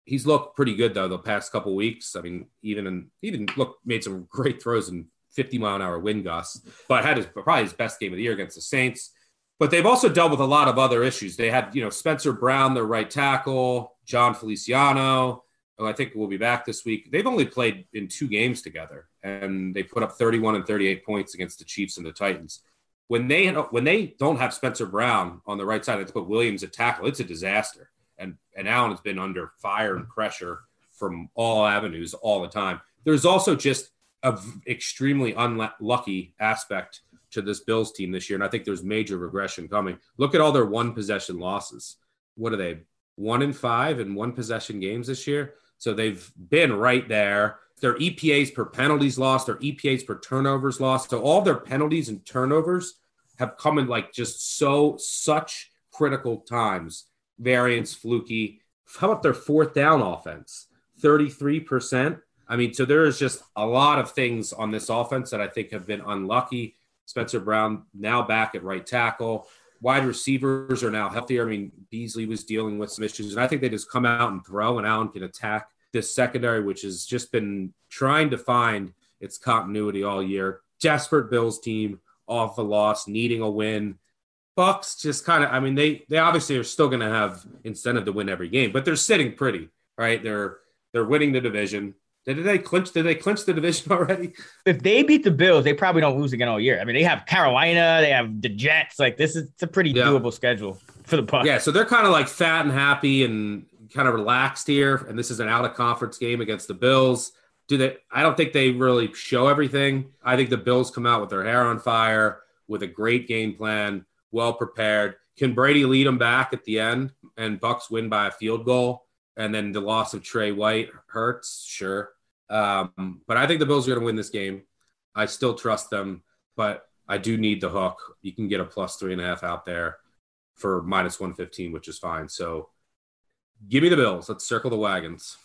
he's looked pretty good though the past couple weeks. I mean, even in even look made some great throws in 50 mile an hour wind gusts, but had his probably his best game of the year against the Saints. But they've also dealt with a lot of other issues. They had, you know, Spencer Brown, their right tackle, Jon Feliciano, who I think will be back this week. They've only played in two games together, and they put up 31 and 38 points against the Chiefs and the Titans. When they when they don't have Spencer Brown on the right side, they put Williams at tackle. It's a disaster, and and Allen has been under fire and pressure from all avenues all the time. There's also just a extremely unlucky aspect to this Bills team this year, and I think there's major regression coming. Look at all their one possession losses. What are they? One in five in one possession games this year. So they've been right there. Their EPAs per penalties lost, their EPAs per turnovers lost. So all their penalties and turnovers have come in like just so such critical times. Variance, fluky. How about their fourth down offense? 33%. I mean, so there is just a lot of things on this offense that I think have been unlucky. Spencer Brown now back at right tackle. Wide receivers are now healthier. I mean, Beasley was dealing with some issues, and I think they just come out and throw, and Allen can attack this secondary, which has just been trying to find its continuity all year. Desperate Bills team off a loss, needing a win. Bucks just kind of, I mean, they they obviously are still going to have incentive to win every game, but they're sitting pretty, right? They're they're winning the division. Did they clinch? Did they clinch the division already? If they beat the Bills, they probably don't lose again all year. I mean, they have Carolina, they have the Jets. Like this is it's a pretty yeah. doable schedule for the Bucks. Yeah, so they're kind of like fat and happy and kind of relaxed here. And this is an out of conference game against the Bills. Do they? I don't think they really show everything. I think the Bills come out with their hair on fire, with a great game plan, well prepared. Can Brady lead them back at the end and Bucks win by a field goal? And then the loss of Tre White hurts, sure. Um, but I think the Bills are going to win this game. I still trust them, but I do need the hook. You can get a plus three and a half out there for minus 115, which is fine. So give me the Bills. Let's circle the wagons.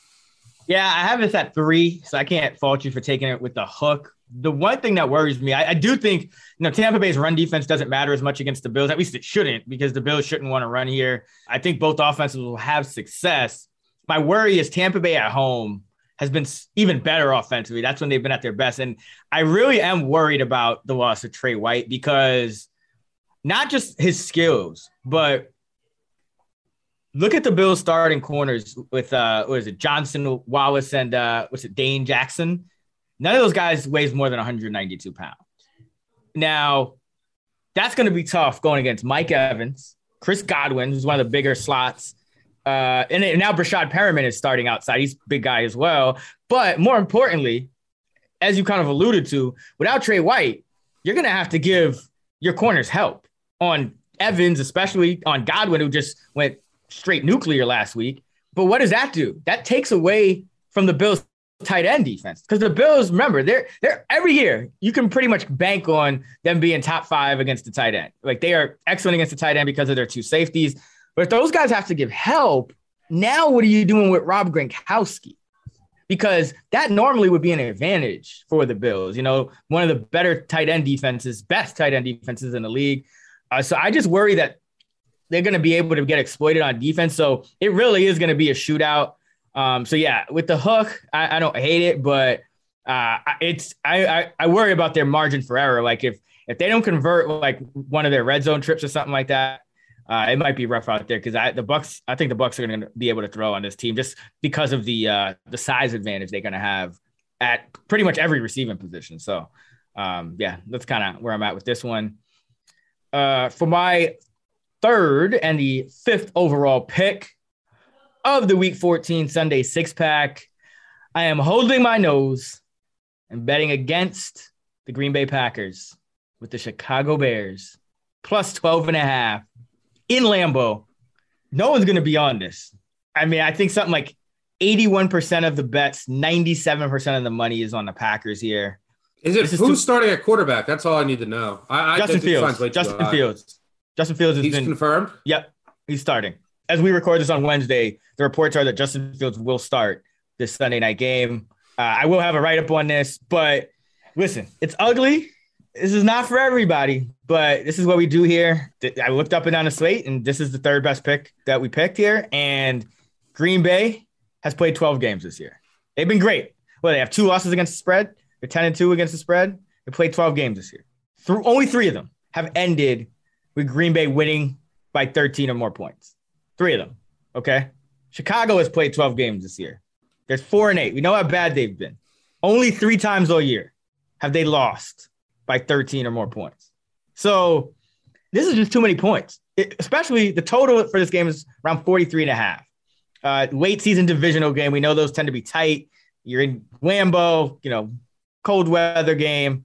Yeah, I have this at three, so I can't fault you for taking it with the hook. The one thing that worries me, I, I, do think, you know, Tampa Bay's run defense doesn't matter as much against the Bills. At least it shouldn't, because the Bills shouldn't want to run here. I think both offenses will have success. My worry is Tampa Bay at home has been even better offensively. That's when they've been at their best. And I really am worried about the loss of Tre White because not just his skills, but look at the Bills starting corners with uh what is it, Johnson Wallace and uh what's it, Dane Jackson. None of those guys weighs more than 192 pounds. Now, that's going to be tough going against Mike Evans, Chris Godwin, who's one of the bigger slots, uh, and now Breshad Perriman is starting outside. He's a big guy as well. But more importantly, as you kind of alluded to, without Tre White, you're going to have to give your corners help on Evans, especially on Godwin, who just went straight nuclear last week. But what does that do? That takes away from the Bills tight end defense because the Bills, remember, they're they're every year you can pretty much bank on them being top five against the tight end. Like they are excellent against the tight end because of their two safeties. But if those guys have to give help, now what are you doing with Rob Gronkowski? Because that normally would be an advantage for the Bills. You know, one of the better tight end defenses, best tight end defenses in the league. Uh, so I just worry that they're going to be able to get exploited on defense. So it really is going to be a shootout. Um, so yeah, with the hook, I, I don't hate it, but uh, it's I, I, I worry about their margin for error. Like if if they don't convert like one of their red zone trips or something like that, uh, it might be rough out there because I the Bucks. I think the Bucks are going to be able to throw on this team just because of the uh, the size advantage they're going to have at pretty much every receiving position. So, um, yeah, that's kind of where I'm at with this one. Uh, for my third and the fifth overall pick of the Week 14 Sunday six pack, I am holding my nose and betting against the Green Bay Packers with the Chicago Bears plus 12 and a half in Lambeau. No one's going to be on this. I mean, I think something like 81% of the bets, 97% of the money is on the Packers here. Is it who's too- starting at quarterback? That's all I need to know. I, Justin Fields. Justin Fields. Justin Fields has He's been confirmed. Yep, he's starting. As we record this on Wednesday, the reports are that Justin Fields will start this Sunday night game. Uh, I will have a write up on this, but listen, it's ugly this is not for everybody, but this is what we do here. I looked up and down the slate, and this is the third best pick that we picked here. And Green Bay has played 12 games this year. They've been great. Well, they have two losses against the spread. They're 10 and 2 against the spread. They played 12 games this year. Through only three of them have ended with Green Bay winning by 13 or more points. Three of them. Okay. Chicago has played 12 games this year. There's four and eight. We know how bad they've been. Only three times all year have they lost by 13 or more points. So this is just too many points, it, especially the total for this game is around 43 and a half. Uh, late season divisional game. We know those tend to be tight. You're in Lambeau, you know, cold weather game.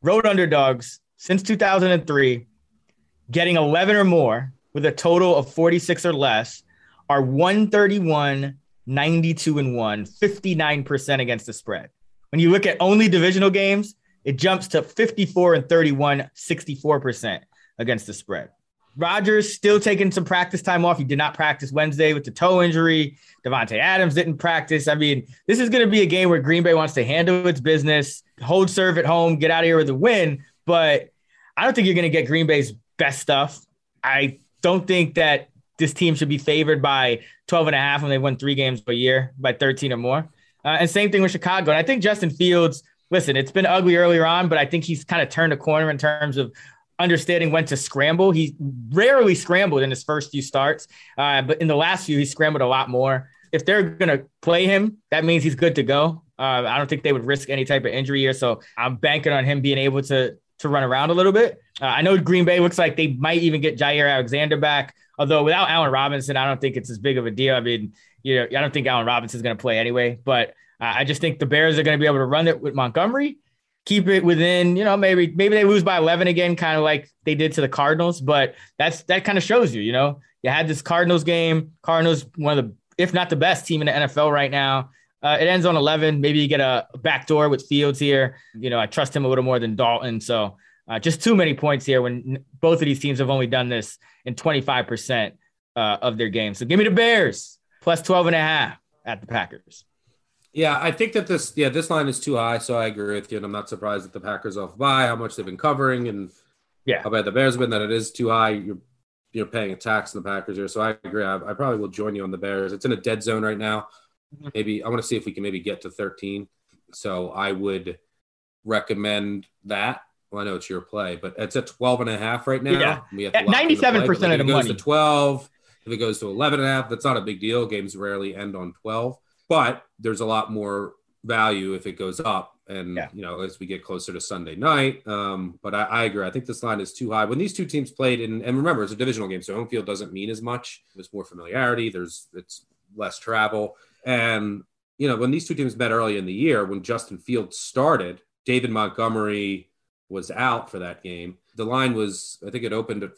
Road underdogs since 2003, getting 11 or more with a total of 46 or less are 131, 92 and 1, 59% against the spread. When you look at only divisional games, it jumps to 54 and 31, 64% against the spread. Rodgers still taking some practice time off. He did not practice Wednesday with the toe injury. Davante Adams didn't practice. I mean, this is going to be a game where Green Bay wants to handle its business, hold serve at home, get out of here with a win. But I don't think you're going to get Green Bay's best stuff. I don't think that this team should be favored by 12 and a half when they won three games a year by 13 or more. Uh, and same thing with Chicago. And I think Justin Fields, listen, it's been ugly earlier on, but I think he's kind of turned a corner in terms of understanding when to scramble. He rarely scrambled in his first few starts, uh, but in the last few, he scrambled a lot more. If they're going to play him, that means he's good to go. Uh, I don't think they would risk any type of injury here. So I'm banking on him being able to to run around a little bit. Uh, I know Green Bay looks like they might even get Jaire Alexander back, although without Allen Robinson, I don't think it's as big of a deal. I mean, you know, I don't think Allen Robinson is going to play anyway, but uh, I just think the Bears are going to be able to run it with Montgomery, keep it within, you know, maybe maybe they lose by 11 again, kind of like they did to the Cardinals, but that's that kind of shows you, you know, you had this Cardinals game. Cardinals, one of the, if not the best team in the NFL right now. Uh, it ends on 11. Maybe you get a backdoor with Fields here. You know, I trust him a little more than Dalton. So uh, just too many points here when both of these teams have only done this in 25% uh, of their games. So give me the Bears plus 12 and a half at the Packers. Yeah, I think that this yeah this line is too high, so I agree with you, and I'm not surprised that the Packers off by how much they've been covering and yeah how bad the Bears have been. That it is too high. You're you're paying a tax on the Packers here, so I agree. I, I probably will join you on the Bears. It's in a dead zone right now. Mm-hmm. Maybe I want to see if we can maybe get to 13. So I would recommend that. Well, I know it's your play, but it's at 12 and a half right now. Yeah. We have 97% of the it goes money. to 12, if it goes to 11 and a half, that's not a big deal. Games rarely end on 12, but there's a lot more value if it goes up. And, Yeah. you know, as we get closer to Sunday night. Um, but I, I agree. I think this line is too high. When these two teams played, in, and remember, it's a divisional game, so home field doesn't mean as much. There's more familiarity, there's it's less travel. And, you know, when these two teams met early in the year, when Justin Fields started, David Montgomery was out for that game. The line was, I think it opened at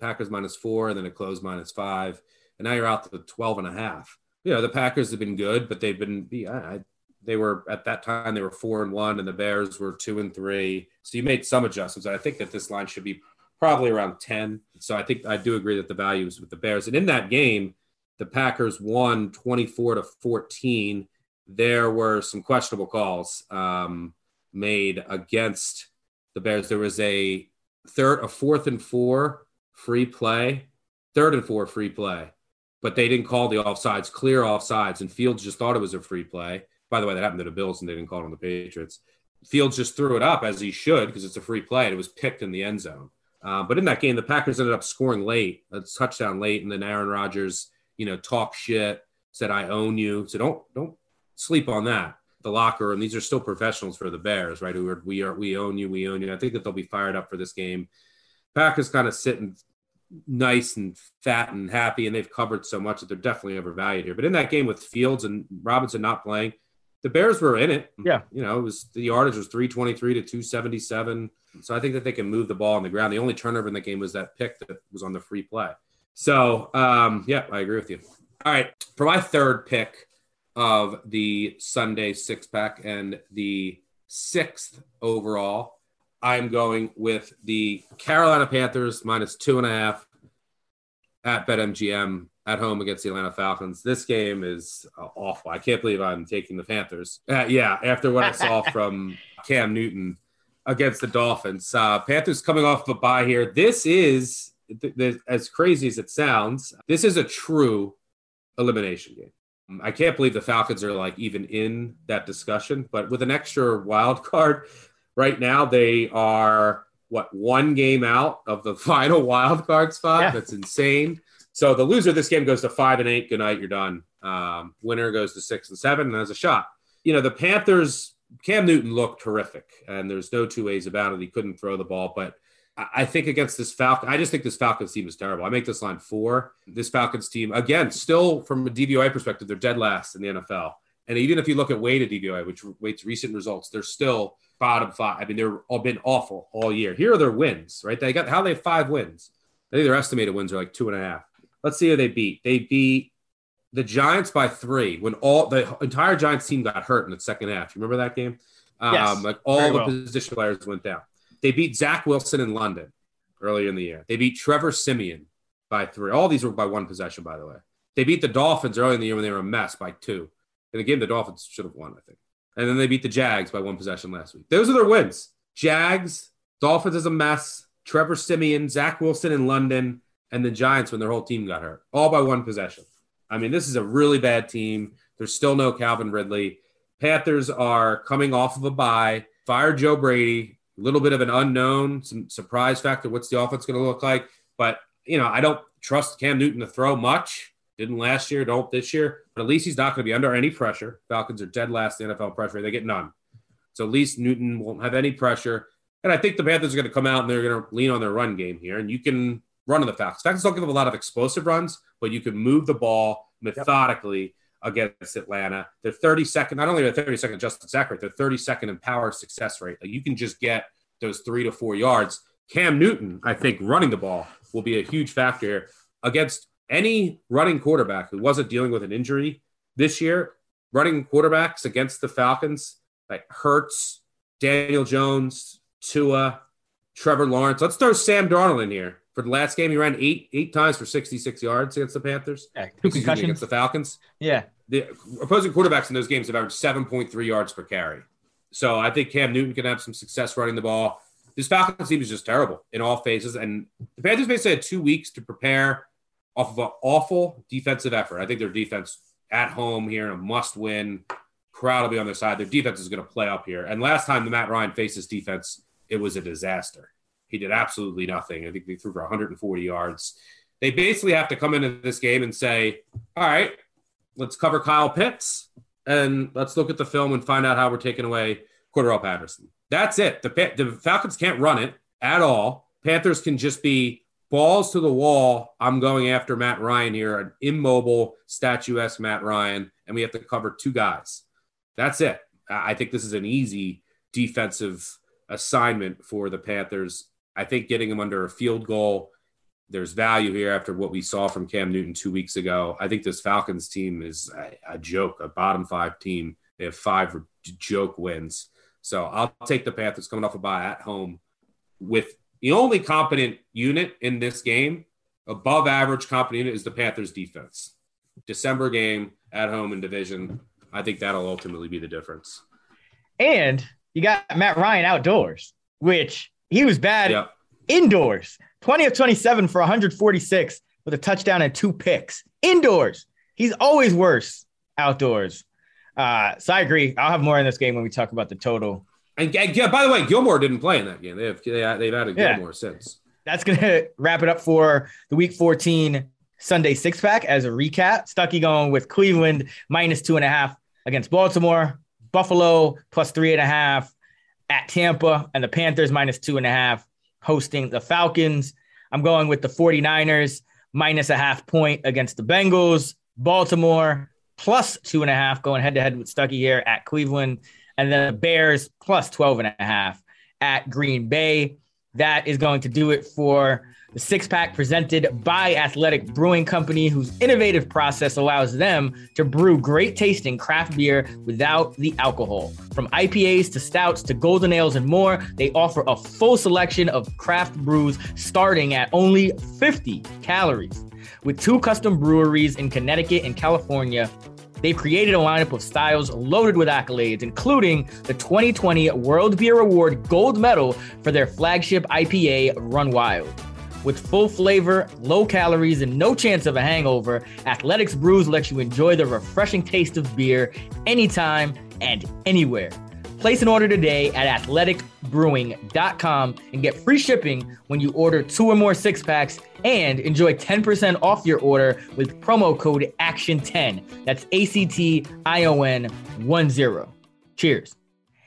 Packers minus four, and then it closed minus five. And now you're out to 12 and a half. You know, the Packers have been good, but they've been, yeah, they were at that time, they were four and one, and the Bears were two and three. So you made some adjustments. I think that this line should be probably around 10. So I think I do agree that the value is with the Bears. And in that game, the Packers won 24 to 14. There were some questionable calls um, made against the Bears. There was a third, a fourth and four free play, third and four free play, but they didn't call the offsides, clear offsides, and Fields just thought it was a free play. By the way, that happened to the Bills and they didn't call it on the Patriots. Fields just threw it up as he should because it's a free play and it was picked in the end zone. Uh, but in that game, the Packers ended up scoring late, a touchdown late, and then Aaron Rodgers, you know, talk shit, said I own you. So don't don't sleep on that. The locker room, these are still professionals for the Bears, right? Who are we are we own you, we own you. I think that they'll be fired up for this game. Packers kind of sitting nice and fat and happy, and they've covered so much that they're definitely overvalued here. But in that game with Fields and Robinson not playing, the Bears were in it. Yeah. You know, it was the yardage was 323 to 277. So I think that they can move the ball on the ground. The only turnover in the game was that pick that was on the free play. So um, yeah, I agree with you. All right. For my third pick of the Sunday six pack and the sixth overall, I'm going with the Carolina Panthers minus two and a half at BetMGM at home against the Atlanta Falcons. This game is uh, awful. I can't believe I'm taking the Panthers. Uh, yeah, after what I saw from Cam Newton against the Dolphins. Uh, Panthers coming off of a bye here. This is, as crazy as it sounds, this is a true elimination game. Um, I can't believe the Falcons are like even in that discussion, but with an extra wild card right now, they are what one game out of the final wild card spot. Yeah. That's insane. So the loser of this game goes to five and eight. Good night, you're done. Um, winner goes to six and seven and has a shot. You know, the Panthers, Cam Newton looked terrific, and there's no two ways about it. He couldn't throw the ball, but I think against this Falcon, I just think this Falcons team is terrible. I make this line four. This Falcons team, again, still from a DVOA perspective, they're dead last in the NFL. And even if you look at weighted DVOA, which weights recent results, they're still bottom five. I mean, they're all been awful all year. Here are their wins, right? They got how they have five wins. I think their estimated wins are like two and a half. Let's see who they beat. They beat the Giants by three when all the entire Giants team got hurt in the second half. You remember that game? Um, Yes, like all the well. position players went down. They beat Zach Wilson in London earlier in the year. They beat Trevor Siemian by three. All these were by one possession, by the way. They beat the Dolphins early in the year when they were a mess by two. In the game, the Dolphins should have won, I think. And then they beat the Jags by one possession last week. Those are their wins. Jags, Dolphins is a mess. Trevor Siemian, Zach Wilson in London, and the Giants when their whole team got hurt, all by one possession. I mean, this is a really bad team. There's still no Calvin Ridley. Panthers are coming off of a bye. Fire Joe Brady. A little bit of an unknown, some surprise factor. What's the offense going to look like? But you know, I don't trust Cam Newton to throw much. Didn't last year, don't this year. But at least he's not going to be under any pressure. Falcons are dead last in NFL pressure. They get none. So at least Newton won't have any pressure. And I think the Panthers are going to come out and they're going to lean on their run game here. And you can run on the Falcons. Falcons don't give up a lot of explosive runs, but you can move the ball methodically against Atlanta. They're 32nd, not only are they 32nd adjusted sack rate, they're 32nd in power success rate. Like you can just get those three to four yards. Cam Newton, I think, running the ball will be a huge factor here against any running quarterback who wasn't dealing with an injury this year. Running quarterbacks against the Falcons, like Hurts, Daniel Jones, Tua, Trevor Lawrence. Let's throw Sam Darnold in here. For the last game, he ran eight eight times for 66 yards against the Panthers. Yeah, two Excuse me, concussions. against the Falcons. Yeah. The opposing quarterbacks in those games have averaged 7.3 yards per carry. So I think Cam Newton can have some success running the ball. This Falcons team is just terrible in all phases. And the Panthers basically had two weeks to prepare off of an awful defensive effort. I think their defense at home here, a must win. Crowd will be on their side. Their defense is going to play up here. And last time the Matt Ryan faced his defense, it was a disaster. He did absolutely nothing. I think they threw for 140 yards. They basically have to come into this game and say, all right, let's cover Kyle Pitts and let's look at the film and find out how we're taking away Cordarrelle Patterson. That's it. The, the Falcons can't run it at all. Panthers can just be balls to the wall. I'm going after Matt Ryan here, an immobile, statuesque Matt Ryan, and we have to cover two guys. That's it. I I think this is an easy defensive assignment for the Panthers. I think getting them under a field goal, there's value here after what we saw from Cam Newton two weeks ago. I think this Falcons team is a, a joke, a bottom five team. They have five joke wins. So I'll take the Panthers coming off a bye at home with the only competent unit in this game, above average competent unit, is the Panthers defense. December game at home in division. I think that'll ultimately be the difference. And you got Matt Ryan outdoors, which he was bad Yeah. indoors. 20 of 27 for 146 with a touchdown and two picks. Indoors. He's always worse outdoors. Uh, so I agree. I'll have more in this game when we talk about the total. And and, yeah, by the way, Gilmore didn't play in that game. They have they, they've added Yeah. Gilmore since. That's to wrap it up for the week 14 Sunday six pack as a recap. Stuckey going with Cleveland minus two and a half against Baltimore, Buffalo plus three and a half at Tampa, and the Panthers minus two and a half hosting the Falcons. I'm going with the 49ers minus a half point against the Bengals, Baltimore plus two and a half going head to head with Stuckey here at Cleveland, and then the Bears plus 12 and a half at Green Bay. That is going to do it for the six pack presented by Athletic Brewing Company, whose innovative process allows them to brew great tasting craft beer without the alcohol. From IPAs to stouts to golden ales and more, they offer a full selection of craft brews starting at only 50 calories. With two custom breweries in Connecticut and California, They've created a lineup of styles loaded with accolades, including the 2020 World Beer Award gold medal for their flagship IPA, Run Wild. With full flavor, low calories, and no chance of a hangover, Athletics Brews lets you enjoy the refreshing taste of beer anytime and anywhere. Place an order today at athleticbrewing.com and get free shipping when you order two or more six packs and enjoy 10% off your order with promo code ACTION10. That's A C T I O N 1 0. Cheers.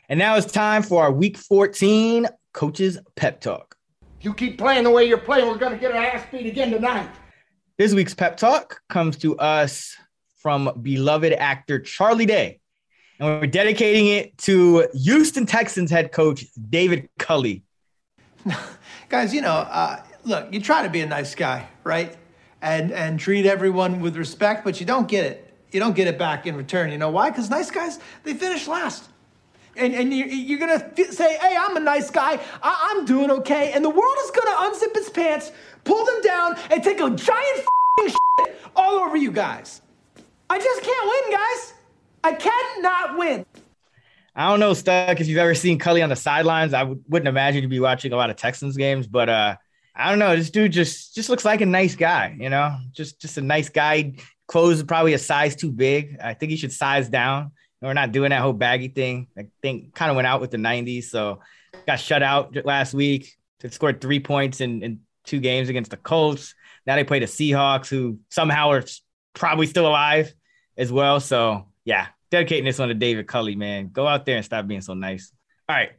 And now it's time for our week 14 coaches pep talk. You keep playing the way you're playing, we're going to get our ass beat again tonight. This week's pep talk comes to us from beloved actor Charlie Day and we're dedicating it to Houston Texans head coach David Culley. Guys, you know, uh, look, you try to be a nice guy, right? And and treat everyone with respect, but you don't get it. You don't get it back in return. You know why? Because nice guys they finish last. And, and you're, you're gonna say, hey, I'm a nice guy. I, am doing okay. And the world is gonna unzip its pants, pull them down, and take a giant shit all over you guys. I just can't win, guys. I cannot win. I don't know, Stuck, if you've ever seen Culley on the sidelines. I w- wouldn't imagine you'd be watching a lot of Texans games, but uh, I don't know. This dude just just looks like a nice guy, you know, just just a nice guy. Clothes probably a size too big. I think he should size down. We're not doing that whole baggy thing. I think kind of went out with the 90s, so got shut out last week. They scored three points in, in two games against the Colts. Now they play the Seahawks, who somehow are probably still alive as well. So yeah, dedicating this one to David Culley, man. Go out there and stop being so nice. All right.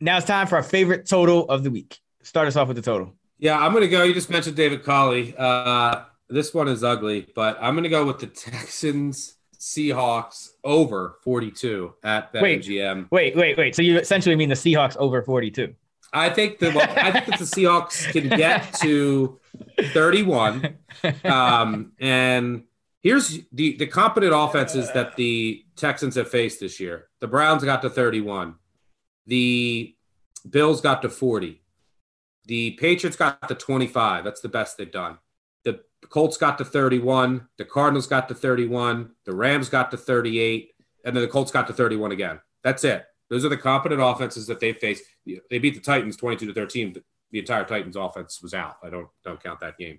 Now it's time for our favorite total of the week. Start us off with the total. Yeah, I'm gonna go. You just mentioned David Culley. Uh, this one is ugly, but I'm gonna go with the Texans Seahawks over 42 at BetMGM. Wait, wait, wait. So you essentially mean the Seahawks over 42? I think that well, I think that the Seahawks can get to 31, um, and Here's the, the competent offenses that the Texans have faced this year. The Browns got to 31. The Bills got to 40. The Patriots got to 25. That's the best they've done. The Colts got to 31. The Cardinals got to 31. The Rams got to 38. And then the Colts got to 31 again. That's it. Those are the competent offenses that they faced. They beat the Titans 22 to 13. The entire Titans offense was out. I don't don't count that game.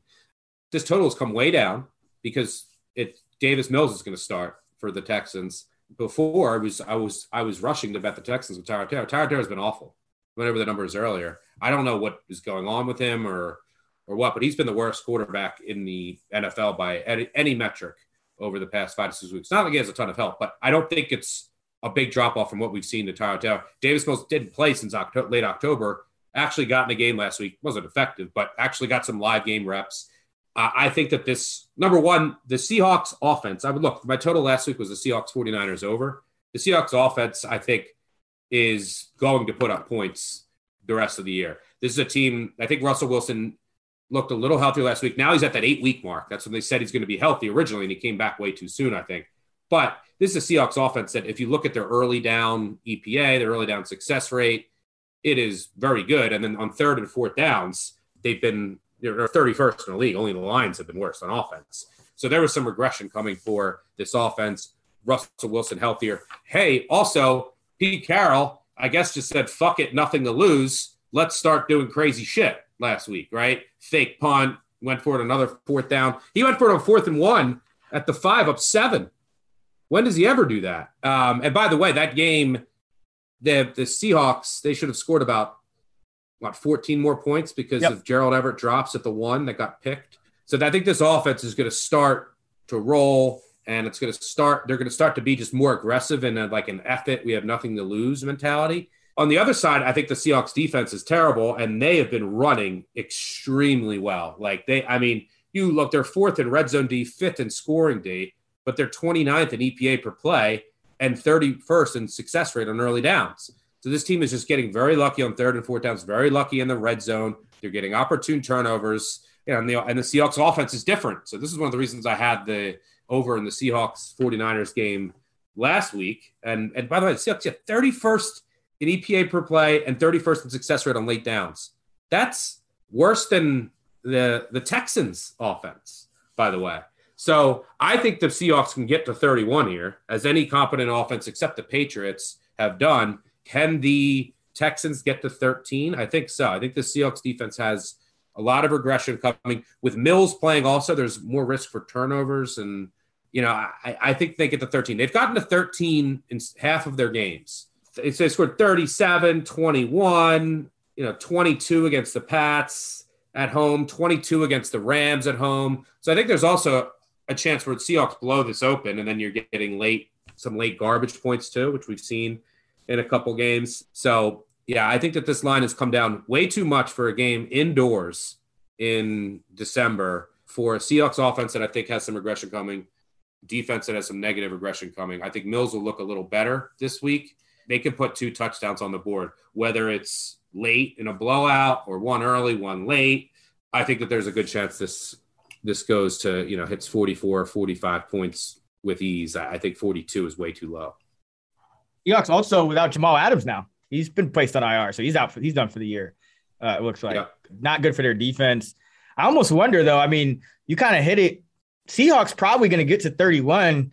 This total has come way down because it Davis Mills is going to start for the Texans. Before I was I was I was rushing to bet the Texans with Tyrod Taylor. Tyrod Taylor has been awful. Whatever the numbers earlier, I don't know what is going on with him or or what, but he's been the worst quarterback in the NFL by any, metric over the past five to six weeks. Not like he has a ton of help, but I don't think it's a big drop off from what we've seen to Tyrod Taylor. Davis Mills didn't play since October, late October. Actually got in a game last week. wasn't effective, but actually got some live game reps. I think that this number one, the Seahawks offense. I would look. My total last week was the Seahawks 49ers over. The Seahawks offense, I think, is going to put up points the rest of the year. This is a team. I think Russell Wilson looked a little healthier last week. Now he's at that eight week mark. That's when they said he's going to be healthy originally, and he came back way too soon. I think. But this is a Seahawks offense that, if you look at their early down EPA, their early down success rate, it is very good. And then on third and fourth downs, they've been they're 31st in the league. Only the Lions have been worse on offense. So there was some regression coming for this offense. Russell Wilson healthier. Hey, also, Pete Carroll, I guess, just said, fuck it, nothing to lose. Let's start doing crazy shit last week, right? Fake punt, went for it another fourth down. He went for it on fourth and one at the five up seven. When does he ever do that? Um, and by the way, that game, the the Seahawks, they should have scored about what 14 more points because yep. of Gerald Everett drops at the one that got picked. So I think this offense is going to start to roll and it's going to start they're going to start to be just more aggressive and like an F it we have nothing to lose mentality. On the other side, I think the Seahawks defense is terrible and they have been running extremely well. Like they I mean, you look they're fourth in red zone D, fifth in scoring D, but they're 29th in EPA per play and 31st in success rate on early downs. So this team is just getting very lucky on third and fourth downs, very lucky in the red zone. They're getting opportune turnovers. and the and the Seahawks offense is different. So this is one of the reasons I had the over in the Seahawks 49ers game last week. And and by the way, the Seahawks get 31st in EPA per play and 31st in success rate on late downs. That's worse than the the Texans offense, by the way. So I think the Seahawks can get to 31 here, as any competent offense except the Patriots have done. Can the Texans get to 13? I think so. I think the Seahawks defense has a lot of regression coming. With Mills playing also, there's more risk for turnovers. And, you know, I, I think they get to 13. They've gotten to 13 in half of their games. They scored 37, 21, you know, 22 against the Pats at home, 22 against the Rams at home. So I think there's also a chance where the Seahawks blow this open, and then you're getting late some late garbage points too, which we've seen in a couple games. So yeah, I think that this line has come down way too much for a game indoors in December for a Seahawks offense that I think has some regression coming, defense that has some negative regression coming. I think Mills will look a little better this week. They can put two touchdowns on the board, whether it's late in a blowout or one early, one late. I think that there's a good chance this this goes to, you know, hits 44 or 45 points with ease. I think 42 is way too low. Seahawks also without Jamal Adams now. He's been placed on IR, so he's out. For, he's done for the year. Uh, it looks like yeah. not good for their defense. I almost wonder though. I mean, you kind of hit it. Seahawks probably going to get to 31.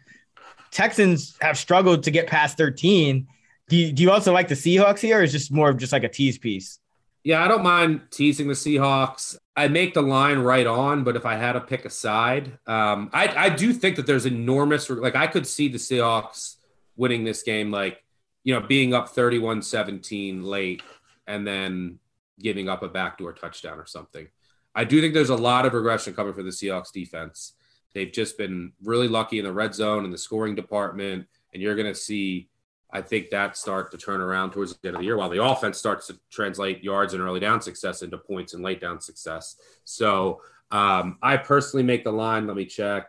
Texans have struggled to get past 13. Do you, do you also like the Seahawks here, or is just more of just like a tease piece? Yeah, I don't mind teasing the Seahawks. I make the line right on, but if I had to pick a side, um, I, I do think that there's enormous. Like I could see the Seahawks winning this game, like you know, being up 31-17 late, and then giving up a backdoor touchdown or something. I do think there's a lot of regression coming for the Seahawks defense. They've just been really lucky in the red zone and the scoring department, and you're going to see, I think, that start to turn around towards the end of the year while the offense starts to translate yards and early down success into points and late down success. So um, I personally make the line. Let me check.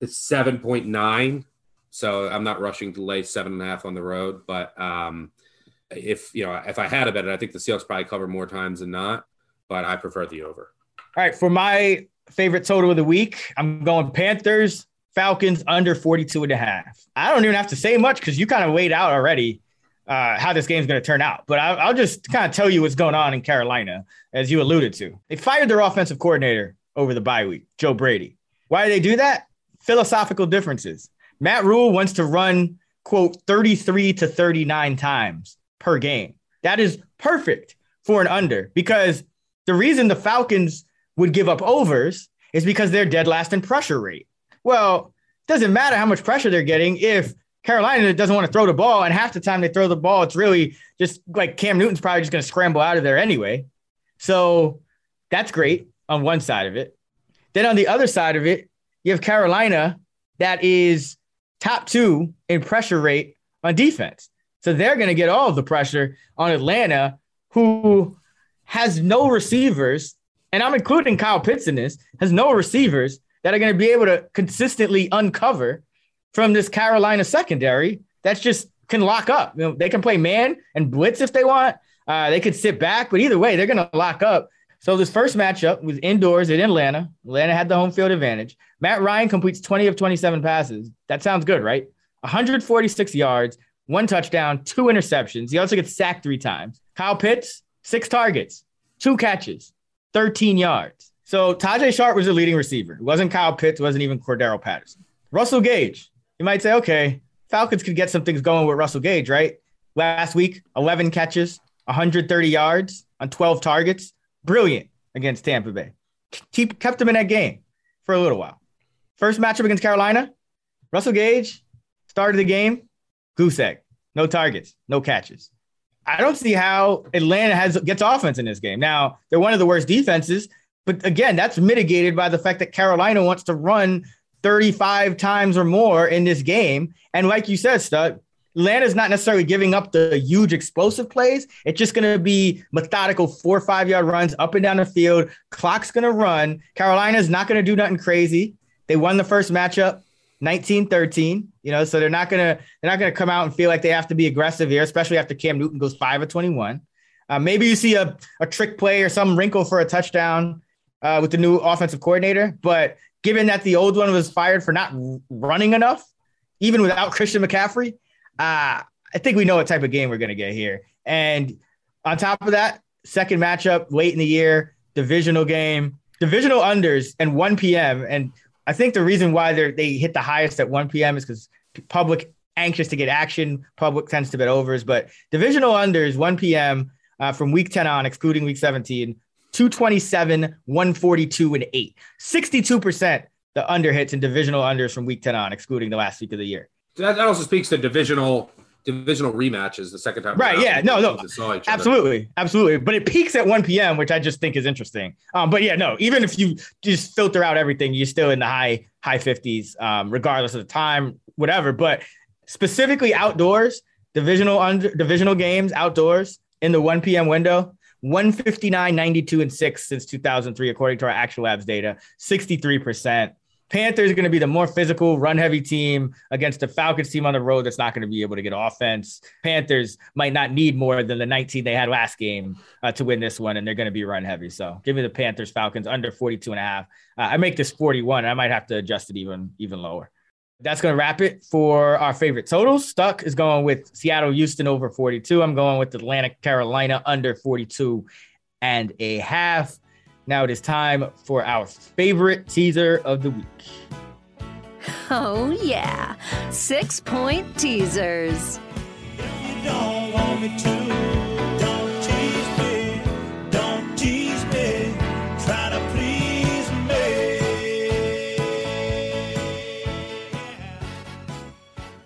It's 7.9. So I'm not rushing to lay seven and a half on the road, but um, if you know if I had a bet, I think the Seahawks probably cover more times than not, but I prefer the over. All right, for my favorite total of the week, I'm going Panthers, Falcons under 42 and a half. I don't even have to say much because you kind of weighed out already uh, how this game's going to turn out. But I, I'll just kind of tell you what's going on in Carolina, as you alluded to. They fired their offensive coordinator over the bye week, Joe Brady. Why did they do that? Philosophical differences. Matt Rhule wants to run, quote, 33 to 39 times per game. That is perfect for an under because the reason the Falcons would give up overs is because they're dead last in pressure rate. Well, it doesn't matter how much pressure they're getting if Carolina doesn't want to throw the ball, and half the time they throw the ball, it's really just like Cam Newton's probably just going to scramble out of there anyway. So that's great on one side of it. Then on the other side of it, you have Carolina that is top two in pressure rate on defense. So they're going to get all of the pressure on Atlanta, who has no receivers, and I'm including Kyle Pitts in this, has no receivers that are going to be able to consistently uncover from this Carolina secondary that's just can lock up. You know, they can play man and blitz if they want. Uh, they could sit back, but either way, they're going to lock up. So this first matchup was indoors in Atlanta. Atlanta had the home field advantage. Matt Ryan completes 20 of 27 passes. That sounds good, right? 146 yards, one touchdown, two interceptions. He also gets sacked three times. Kyle Pitts, six targets, two catches, 13 yards. So Tajae Sharpe was the leading receiver. It wasn't Kyle Pitts, it wasn't even Cordarrelle Patterson. Russell Gage, you might say, okay, Falcons could get some things going with Russell Gage, right? Last week, 11 catches, 130 yards on 12 targets brilliant against Tampa Bay. Keep, kept them in that game for a little while. First matchup against Carolina, Russell Gage started the game, goose egg, no targets, no catches. I don't see how Atlanta has gets offense in this game. Now they're one of the worst defenses, but again, that's mitigated by the fact that Carolina wants to run 35 times or more in this game. And like you said, Stud, Atlanta's not necessarily giving up the huge explosive plays. It's just going to be methodical four or five yard runs up and down the field. Clock's going to run. Carolina's not going to do nothing crazy. They won the first matchup 19-13, you know, so they're not going to they're not going to come out and feel like they have to be aggressive here, especially after Cam Newton goes 5 of 21. Uh, maybe you see a, a trick play or some wrinkle for a touchdown uh, with the new offensive coordinator, but given that the old one was fired for not running enough, even without Christian McCaffrey, uh, I think we know what type of game we're going to get here. And on top of that, second matchup late in the year, divisional game, divisional unders and 1 p.m. And I think the reason why they they hit the highest at 1 p.m. is because public anxious to get action. Public tends to bet overs, but divisional unders 1 p.m. Uh, from week 10 on, excluding week 17, 227, 142, and 8. 62% the under hits and divisional unders from week 10 on, excluding the last week of the year that, that also speaks to divisional divisional rematches the second time. Right? around. Yeah. No. No. Teams that saw each other. Absolutely. Absolutely. But it peaks at 1 p.m., which I just think is interesting. Um, but yeah, no. Even if you just filter out everything, you're still in the high high 50s, um, regardless of the time, whatever. But specifically outdoors, divisional under divisional games outdoors in the 1 p.m. window. 159, 92, and 6 since 2003, according to our Action Labs data, 63%. Panthers are going to be the more physical, run heavy team against the Falcons team on the road that's not going to be able to get offense. Panthers might not need more than the 19 they had last game uh, to win this one, and they're going to be run heavy. So give me the Panthers Falcons under 42 and a half. Uh, I make this 41. I might have to adjust it even, even lower. That's going to wrap it for our favorite totals. Stuck is going with Seattle, Houston over 42. I'm going with Atlanta, Carolina under 42 and a half. Now it is time for our favorite teaser of the week. Oh, yeah. Six point teasers.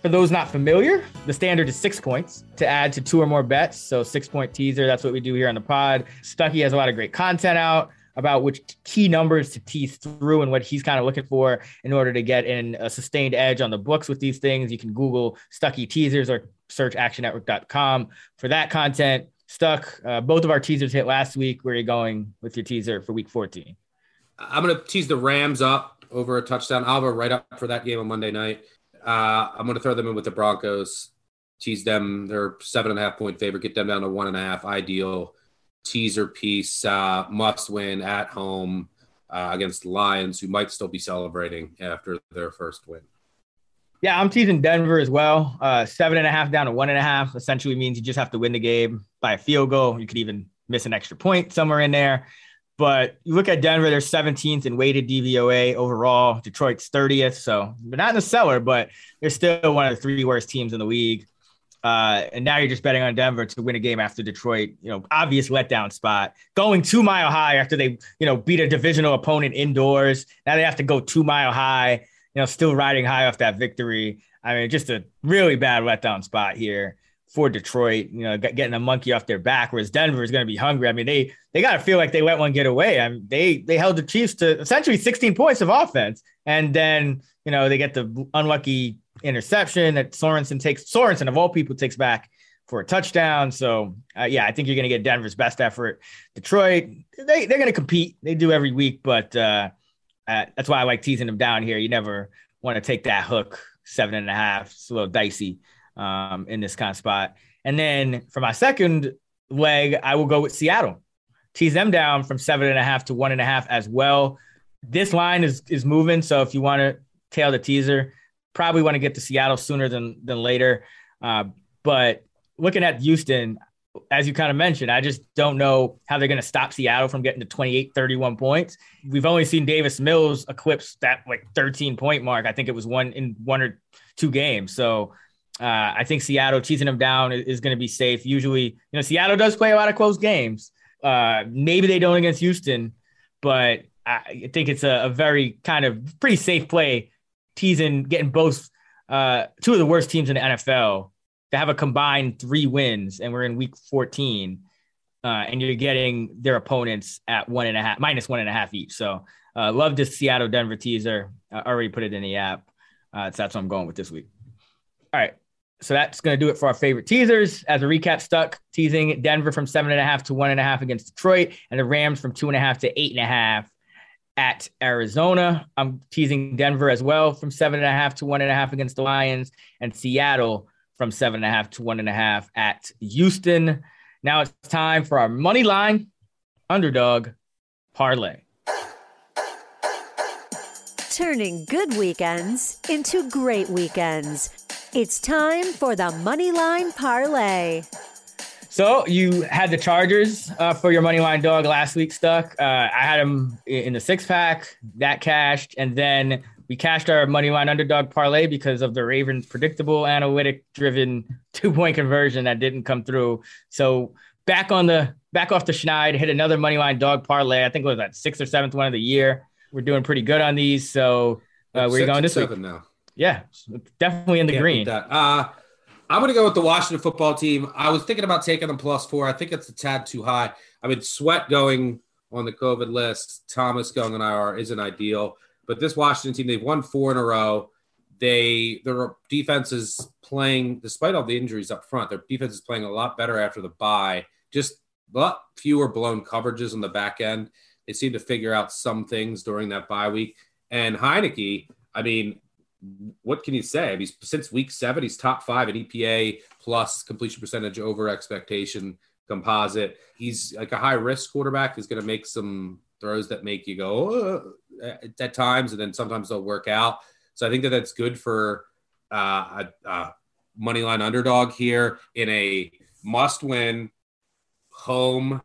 For those not familiar, the standard is six points to add to two or more bets. So six point teaser. That's what we do here on the pod. Stuckey has a lot of great content out about which key numbers to tease through and what he's kind of looking for in order to get in a sustained edge on the books with these things. You can Google Stuckey teasers or search actionnetwork.com for that content. Stuck, uh, both of our teasers hit last week. Where are you going with your teaser for week 14? I'm going to tease the Rams up over a touchdown. Be right up for that game on Monday night. Uh, I'm going to throw them in with the Broncos. Tease them. They're seven and a half point favorite. Get them down to one and a half. Ideal teaser piece. Uh, must win at home uh, against the Lions, who might still be celebrating after their first win. Yeah, I'm teasing Denver as well. Uh, seven and a half down to one and a half essentially means you just have to win the game by a field goal. You could even miss an extra point somewhere in there. But you look at Denver, they're 17th in weighted DVOA overall. Detroit's 30th. So they're not in the cellar, but they're still one of the three worst teams in the league. Uh, and now you're just betting on Denver to win a game after Detroit, you know, obvious letdown spot. Going two mile high after they, you know, beat a divisional opponent indoors. Now they have to go two mile high, you know, still riding high off that victory. I mean, just a really bad letdown spot here for Detroit, you know, getting a monkey off their back, whereas Denver is going to be hungry. I mean, they they got to feel like they let one get away. I mean, they they held the Chiefs to essentially 16 points of offense, and then you know they get the unlucky interception that Sorensen takes. Sorensen of all people takes back for a touchdown. So uh, yeah, I think you're going to get Denver's best effort. Detroit, they they're going to compete. They do every week, but uh, uh, that's why I like teasing them down here. You never want to take that hook seven and a half. It's a little dicey um, in this kind of spot. And then for my second leg, I will go with Seattle. Tease them down from seven and a half to one and a half as well. This line is is moving. So if you want to tail the teaser, probably want to get to Seattle sooner than than later. Uh, but looking at Houston, as you kind of mentioned, I just don't know how they're going to stop Seattle from getting to 28, 31 points. We've only seen Davis Mills eclipse that like 13 point mark. I think it was one in one or two games. So uh, I think Seattle teasing them down is, is going to be safe. Usually, you know, Seattle does play a lot of close games. Uh, maybe they don't against Houston, but I think it's a, a very kind of pretty safe play, teasing getting both uh, two of the worst teams in the NFL to have a combined three wins, and we're in week 14, uh, and you're getting their opponents at one and a half, minus one and a half each. So, uh, love this Seattle Denver teaser. I already put it in the app. Uh, so that's what I'm going with this week. All right. So that's going to do it for our favorite teasers. As a recap, stuck teasing Denver from seven and a half to one and a half against Detroit, and the Rams from two and a half to eight and a half at Arizona. I'm teasing Denver as well from seven and a half to one and a half against the Lions, and Seattle from seven and a half to one and a half at Houston. Now it's time for our money line underdog parlay. Turning good weekends into great weekends. It's time for the Moneyline Parlay. So you had the Chargers uh, for your money line dog last week. Stuck. Uh, I had them in the six pack that cashed, and then we cashed our money line underdog parlay because of the Ravens' predictable analytic driven two point conversion that didn't come through. So back on the back off the schneid, hit another money line dog parlay. I think it was that sixth or seventh one of the year. We're doing pretty good on these. So uh, where are you going this week? now. Yeah, definitely in the Can't green. Uh, I'm going to go with the Washington football team. I was thinking about taking them plus four. I think it's a tad too high. I mean, Sweat going on the COVID list, Thomas going on IR isn't ideal. But this Washington team, they've won four in a row. They their defense is playing, despite all the injuries up front, their defense is playing a lot better after the bye. Just a lot fewer blown coverages on the back end. They seem to figure out some things during that bye week. And Heinicke, I mean, what can you say? I mean, since week seven, he's top five in EPA plus completion percentage over expectation composite. He's like a high risk quarterback. He's going to make some throws that make you go at times, and then sometimes they'll work out. So I think that that's good for uh, a, a money line underdog here in a must win home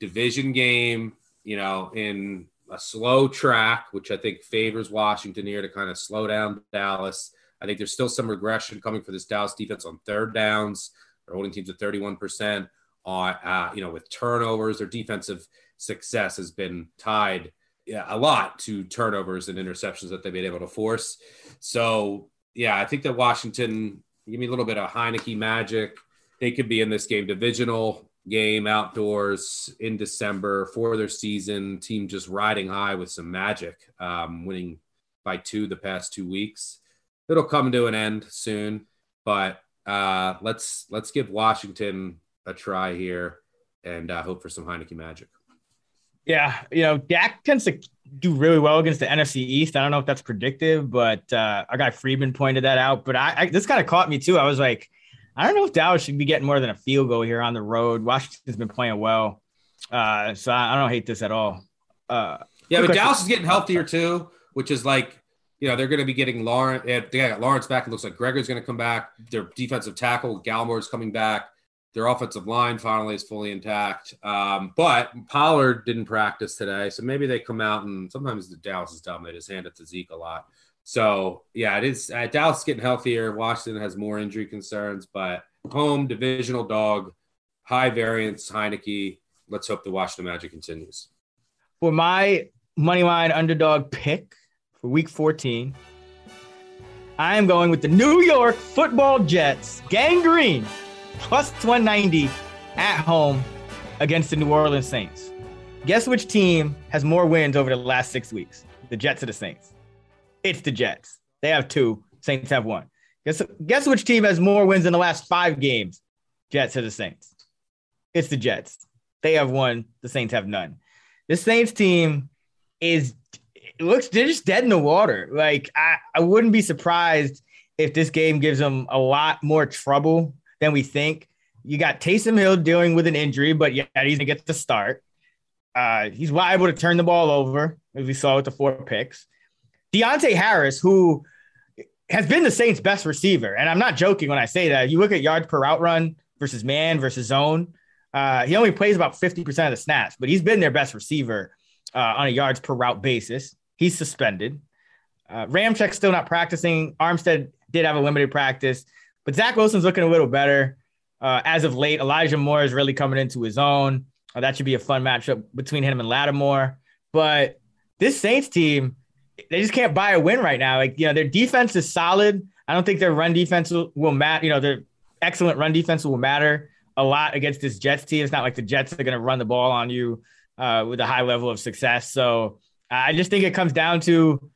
division game. You know, in a slow track, which I think favors Washington here to kind of slow down Dallas. I think there's still some regression coming for this Dallas defense on third downs. They're holding teams at 31% on, uh, you know, with turnovers. Their defensive success has been tied yeah, a lot to turnovers and interceptions that they've been able to force. So, yeah, I think that Washington, give me a little bit of Heinicke magic. They could be in this game divisional game outdoors in December for their season. Team just riding high with some magic, um, winning by two the past two weeks. It'll come to an end soon, but uh, let's let's give Washington a try here and uh, hope for some Heinicke magic. Yeah, you know, Dak tends to do really well against the NFC East. I don't know if that's predictive, but uh, our guy Friedman pointed that out. But I, I this kind of caught me too. I was like, I don't know if Dallas should be getting more than a field goal here on the road. Washington's been playing well, uh, so I, I, don't hate this at all. Uh, yeah, but Dallas is getting healthier too, which is like you know they're going to be getting Lawrence. They got Lawrence back. It looks like Gregory's going to come back. Their defensive tackle Gallimore's coming back. Their offensive line finally is fully intact. Um, but Pollard didn't practice today, so maybe they come out and sometimes the Dallas is dumb. They just hand it to Zeke a lot. So yeah, it is. Uh, Dallas getting healthier. Washington has more injury concerns, but home divisional dog, high variance Heinicke. Let's hope the Washington Magic continues. For my money line underdog pick for Week 14, I am going with the New York Football Jets, Gang Green, plus 190 at home against the New Orleans Saints. Guess which team has more wins over the last six weeks? The Jets or the Saints? It's the Jets. They have two. Saints have one. Guess guess which team has more wins in the last five games? Jets or the Saints? It's the Jets. They have one. The Saints have none. The Saints team is looks they're just dead in the water. Like I, I wouldn't be surprised if this game gives them a lot more trouble than we think. You got Taysom Hill dealing with an injury, but yeah, he's gonna get the start. Uh, he's liable to turn the ball over, as we saw with the four picks. Deonte Harris, who has been the Saints' best receiver, and I'm not joking when I say that. You look at yards per route run versus man versus zone. Uh, he only plays about 50% of the snaps, but he's been their best receiver uh, on a yards per route basis. He's suspended. Uh, Ramczyk's still not practicing. Armstead did have a limited practice, but Zach Wilson's looking a little better uh, as of late. Elijah Moore is really coming into his own. Uh, that should be a fun matchup between him and Lattimore. But this Saints team, they just can't buy a win right now. Like, you know, their defense is solid. I don't think their run defense will, will matter. You know, their excellent run defense will matter a lot against this Jets team. It's not like the Jets are going to run the ball on you uh, with a high level of success. So I just think it comes down to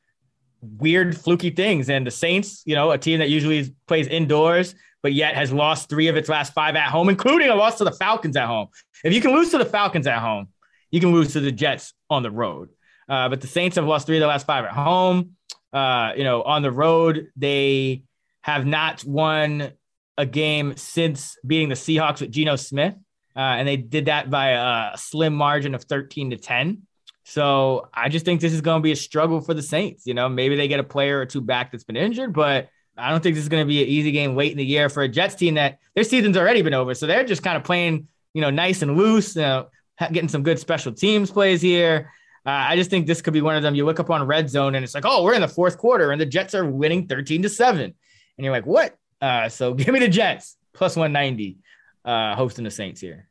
weird, fluky things. And the Saints, you know, a team that usually plays indoors, but yet has lost three of its last five at home, including a loss to the Falcons at home. If you can lose to the Falcons at home, you can lose to the Jets on the road. Uh, but the Saints have lost three of the last five at home. Uh, you know, on the road, they have not won a game since beating the Seahawks with Geno Smith. Uh, and they did that by a slim margin of 13 to 10. So I just think this is going to be a struggle for the Saints. You know, maybe they get a player or two back that's been injured, but I don't think this is going to be an easy game late in the year for a Jets team that their season's already been over. So they're just kind of playing, you know, nice and loose, you know, getting some good special teams plays here. I just think this could be one of them. You look up on red zone and it's like, oh, we're in the fourth quarter and the Jets are winning 13 to 7. And you're like, what? Uh, so give me the Jets plus 190 uh, hosting the Saints here.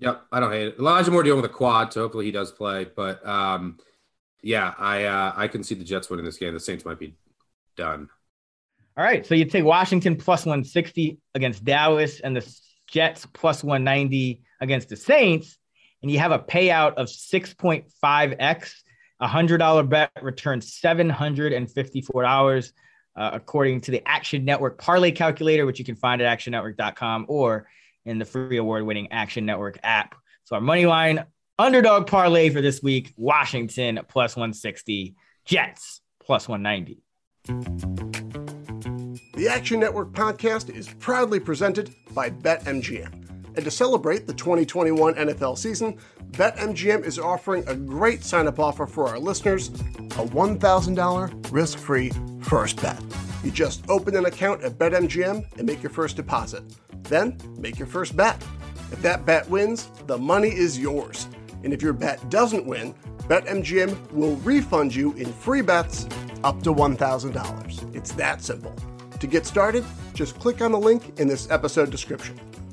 Yep, I don't hate it. Elijah Moore dealing with a quad, so hopefully he does play. But um, yeah, I uh, I can see the Jets winning this game. The Saints might be done. All right. So you take Washington plus 160 against Dallas and the Jets plus 190 against the Saints, and you have a payout of 6.5x. A $100 bet returns $754, uh, according to the Action Network Parlay Calculator, which you can find at actionnetwork.com or in the free award winning Action Network app. So our money line underdog parlay for this week Washington plus 160, Jets plus 190. The Action Network podcast is proudly presented by BetMGM. And to celebrate the 2021 NFL season, BetMGM is offering a great sign up offer for our listeners a $1,000 risk free first bet. You just open an account at BetMGM and make your first deposit. Then make your first bet. If that bet wins, the money is yours. And if your bet doesn't win, BetMGM will refund you in free bets up to $1,000. It's that simple. To get started, just click on the link in this episode description.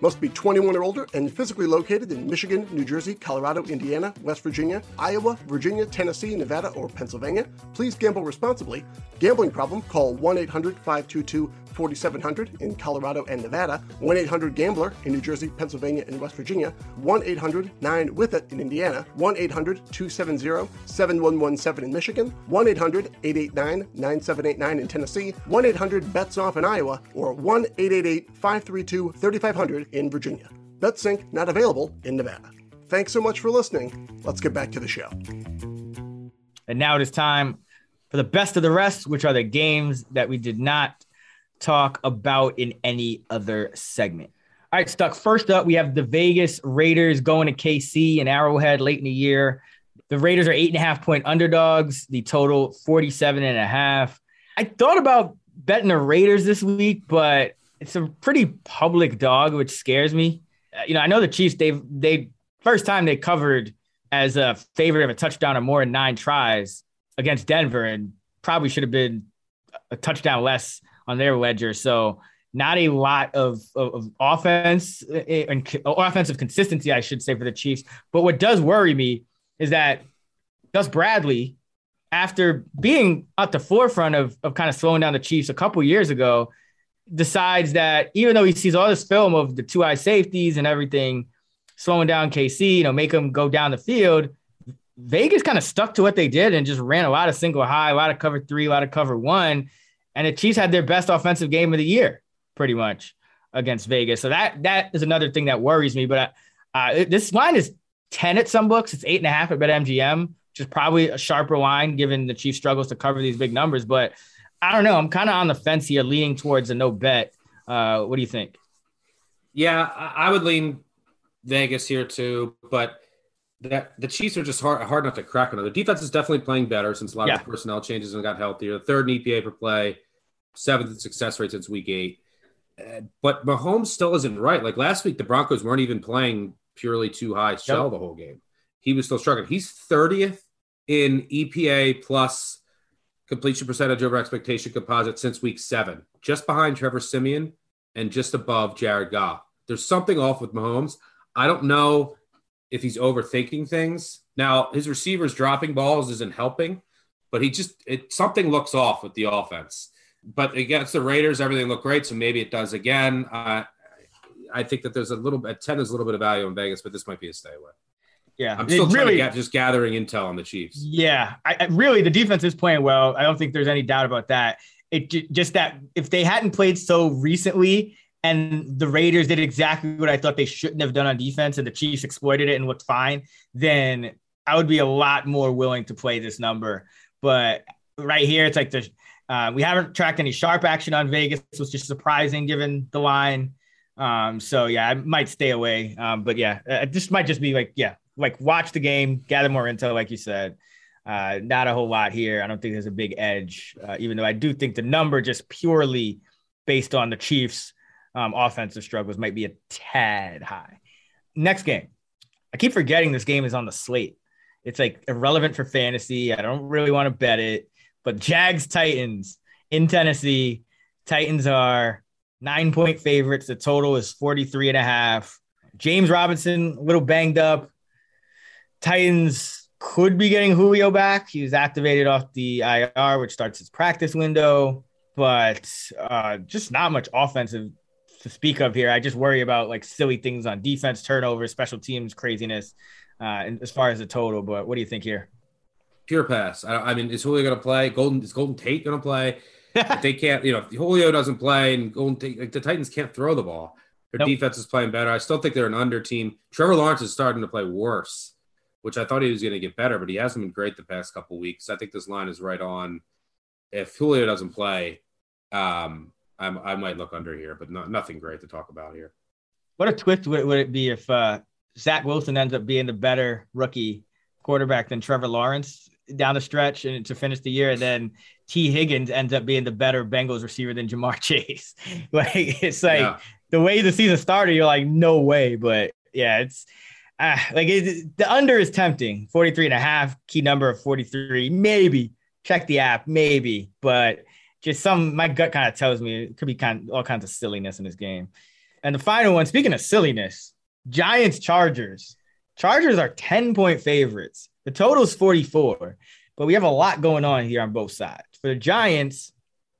Must be 21 or older and physically located in Michigan, New Jersey, Colorado, Indiana, West Virginia, Iowa, Virginia, Tennessee, Nevada, or Pennsylvania. Please gamble responsibly. Gambling problem? Call 1 800 522 4700 in Colorado and Nevada, 1 800 Gambler in New Jersey, Pennsylvania, and West Virginia, 1 800 9 with it in Indiana, 1 800 270 7117 in Michigan, 1 800 889 9789 in Tennessee, 1 800 Bets Off in Iowa, or 1 888 532 3500 in Virginia. BetSync not available in Nevada. Thanks so much for listening. Let's get back to the show. And now it is time for the best of the rest, which are the games that we did not talk about in any other segment. All right, Stuck. First up, we have the Vegas Raiders going to KC and Arrowhead late in the year. The Raiders are eight and a half point underdogs, the total 47 and a half. I thought about betting the Raiders this week, but it's a pretty public dog, which scares me. Uh, you know, I know the Chiefs, they've, they, first time they covered as a favorite of a touchdown or more in nine tries against Denver and probably should have been a touchdown less on their ledger. So not a lot of, of, of offense eh, and offensive consistency, I should say, for the Chiefs. But what does worry me is that Gus Bradley, after being at the forefront of, of kind of slowing down the Chiefs a couple years ago, decides that even though he sees all this film of the two eye safeties and everything, slowing down KC, you know, make them go down the field. Vegas kind of stuck to what they did and just ran a lot of single high, a lot of cover three, a lot of cover one and the Chiefs had their best offensive game of the year, pretty much against Vegas. So that that is another thing that worries me. But uh, this line is ten at some books. It's eight and a half at BetMGM, which is probably a sharper line given the Chiefs struggles to cover these big numbers. But I don't know. I'm kind of on the fence here, leaning towards a no bet. Uh, what do you think? Yeah, I would lean Vegas here too, but that the Chiefs are just hard hard not to crack on. The defense is definitely playing better since a lot yeah. of personnel changes and got healthier. The third in EPA per play seventh success rate since week eight. Uh, but Mahomes still isn't right. Like last week, the Broncos weren't even playing purely two high shell yep. the whole game. He was still struggling. He's 30th in EPA plus completion percentage over expectation composite since week seven, just behind Trevor Siemian and just above Jared Goff. There's something off with Mahomes. I don't know if he's overthinking things. Now, his receivers dropping balls isn't helping, but he just it something looks off with the offense but against the Raiders, everything looked great. So maybe it does again. Uh, I think that there's a little bit, 10 is a little bit of value in Vegas, but this might be a stay away. Yeah. I'm still really, get, just gathering intel on the Chiefs. Yeah. I, I, really, the defense is playing well. I don't think there's any doubt about that. It just that if they hadn't played so recently and the Raiders did exactly what I thought they shouldn't have done on defense and the Chiefs exploited it and looked fine, then I would be a lot more willing to play this number. But right here, it's like the uh, we haven't tracked any sharp action on Vegas, which is surprising given the line. Um, so yeah, I might stay away. Um, but yeah, uh, this might just be like, yeah, like watch the game, gather more intel, like you said. Uh, not a whole lot here. I don't think there's a big edge, uh, even though I do think the number just purely based on the Chiefs um, offensive struggles might be a tad high. Next game. I keep forgetting this game is on the slate. It's like irrelevant for fantasy. I don't really want to bet it, but Jags Titans in Tennessee. Titans are nine point favorites. The total is 43 and a half. James Robinson, a little banged up. Titans could be getting Julio back. He was activated off the IR, which starts his practice window, but uh, just not much offensive to speak of here. I just worry about like silly things on defense, turnovers, special teams, craziness, uh, as far as the total. But what do you think here? Pure pass. I, I mean, is Julio going to play? Golden is Golden Tate going to play? if they can't, you know, if Julio doesn't play and Golden Tate, like the Titans can't throw the ball. Their nope. defense is playing better. I still think they're an under team. Trevor Lawrence is starting to play worse, which I thought he was going to get better, but he hasn't been great the past couple weeks. I think this line is right on. If Julio doesn't play, um, I'm, i might look under here, but not, nothing great to talk about here. What a twist would, would it be if uh, Zach Wilson ends up being the better rookie quarterback than Trevor Lawrence down the stretch and to finish the year, and then Tee Higgins ends up being the better Bengals receiver than Ja'Marr Chase. like it's like yeah. the way the season started, you're like, no way. But yeah, it's uh, like it, the under is tempting 43 and a half, key number of 43. Maybe check the app, maybe, but just some my gut kind of tells me it could be kind of all kinds of silliness in this game. And the final one, speaking of silliness, Giants Chargers. Chargers are 10 point favorites. The total is 44, but we have a lot going on here on both sides. For the Giants,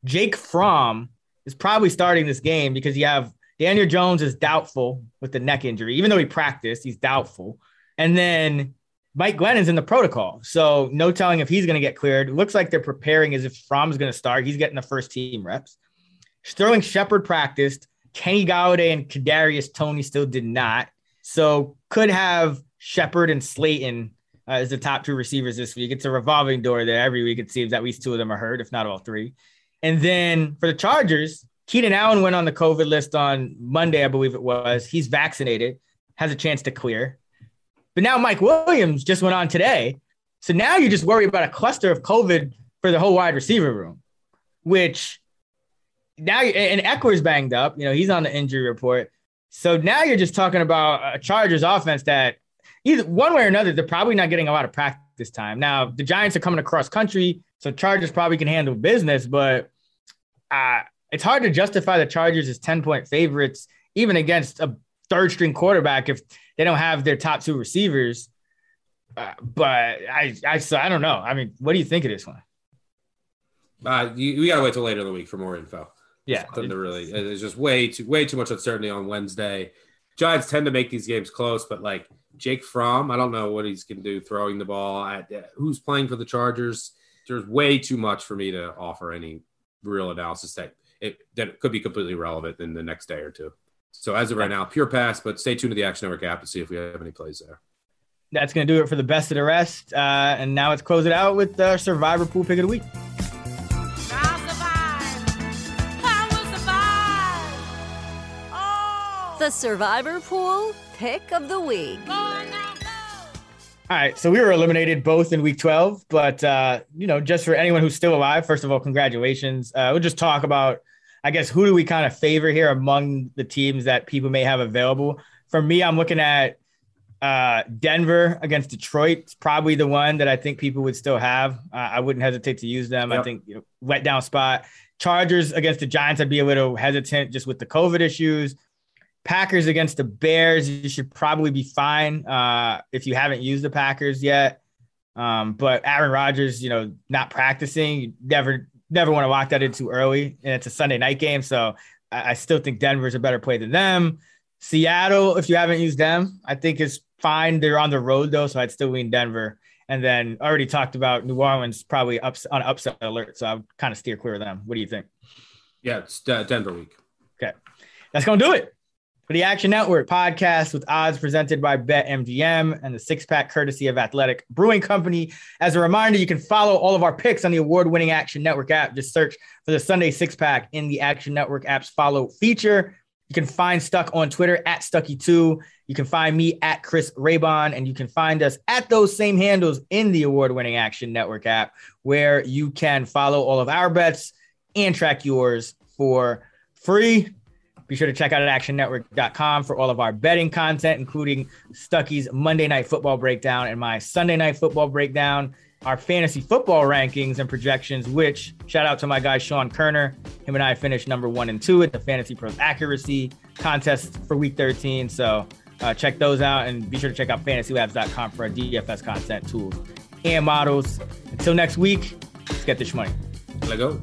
Jake Fromm is probably starting this game because you have Daniel Jones is doubtful with the neck injury, even though he practiced, he's doubtful. And then Mike Glennon's in the protocol. So no telling if he's going to get cleared. Looks like they're preparing as if Fromm's going to start. He's getting the first team reps. Sterling Shepard practiced. Kenny Golladay and Kadarius Toney still did not. So could have Shepard and Slayton uh, as the top two receivers this week. It's a revolving door there. Every week it seems at least two of them are hurt, if not all three. And then for the Chargers, Keenan Allen went on the COVID list on Monday, I believe it was. He's vaccinated, has a chance to clear. But now Mike Williams just went on today. So now you just worry about a cluster of COVID for the whole wide receiver room, which now and Ekeler's banged up. You know, he's on the injury report. So now you're just talking about a Chargers offense that either one way or another, they're probably not getting a lot of practice time. Now the Giants are coming across country, so Chargers probably can handle business, but uh, it's hard to justify the Chargers as 10 point favorites, even against a third string quarterback if they don't have their top two receivers. Uh, but I, I, so I don't know. I mean, what do you think of this one? Uh, you, we gotta wait till later in the week for more info. Yeah, nothing to really. There's just way too way too much uncertainty on Wednesday. Giants tend to make these games close, but like Jake Fromm, I don't know what he's going to do throwing the ball. At, uh, who's playing for the Chargers? There's way too much for me to offer any real analysis that it that could be completely relevant in the next day or two. So as of right now, pure pass, but stay tuned to the Action Network app to see if we have any plays there. That's going to do it for the best of the rest. Uh, and now let's close it out with the Survivor Pool Pick of the Week. I'll survive. I will survive. Oh the Survivor Pool Pick of the Week. All right, so we were eliminated both in week 12, but uh, you know, just for anyone who's still alive, first of all, congratulations. Uh, we'll just talk about I guess who do we kind of favor here among the teams that people may have available? For me, I'm looking at uh, Denver against Detroit. It's probably the one that I think people would still have. Uh, I wouldn't hesitate to use them. Yep. I think you know, wet down spot. Chargers against the Giants, I'd be a little hesitant just with the COVID issues. Packers against the Bears, you should probably be fine uh, if you haven't used the Packers yet. Um, but Aaron Rodgers, you know, not practicing, you never never want to lock that in too early. And it's a Sunday night game. So I, I still think Denver's a better play than them. Seattle, if you haven't used them, I think is fine. They're on the road though, so I'd still lean Denver. And then already talked about New Orleans probably ups on upset alert, so I would kind of steer clear of them. What do you think? Yeah, it's Denver week. Okay, that's gonna do it for the Action Network podcast with odds presented by BetMGM and the six pack courtesy of Athletic Brewing Company. As a reminder, you can follow all of our picks on the award winning Action Network app. Just search for the Sunday six pack in the Action Network app's follow feature. You can find Stuck on Twitter at Stuckey2. You can find me at Chris Raybon, and you can find us at those same handles in the award winning Action Network app, where you can follow all of our bets and track yours for free. Be sure to check out actionnetwork.com for all of our betting content, including Stuckey's Monday Night Football breakdown and my Sunday Night Football breakdown, our fantasy football rankings and projections, which shout out to my guy Sean Koerner. Him and I finished number one and two at the Fantasy Pros Accuracy contest for week 13. So uh, check those out and be sure to check out fantasylabs.com for our DFS content tools and models. Until next week, let's get this money. Let go.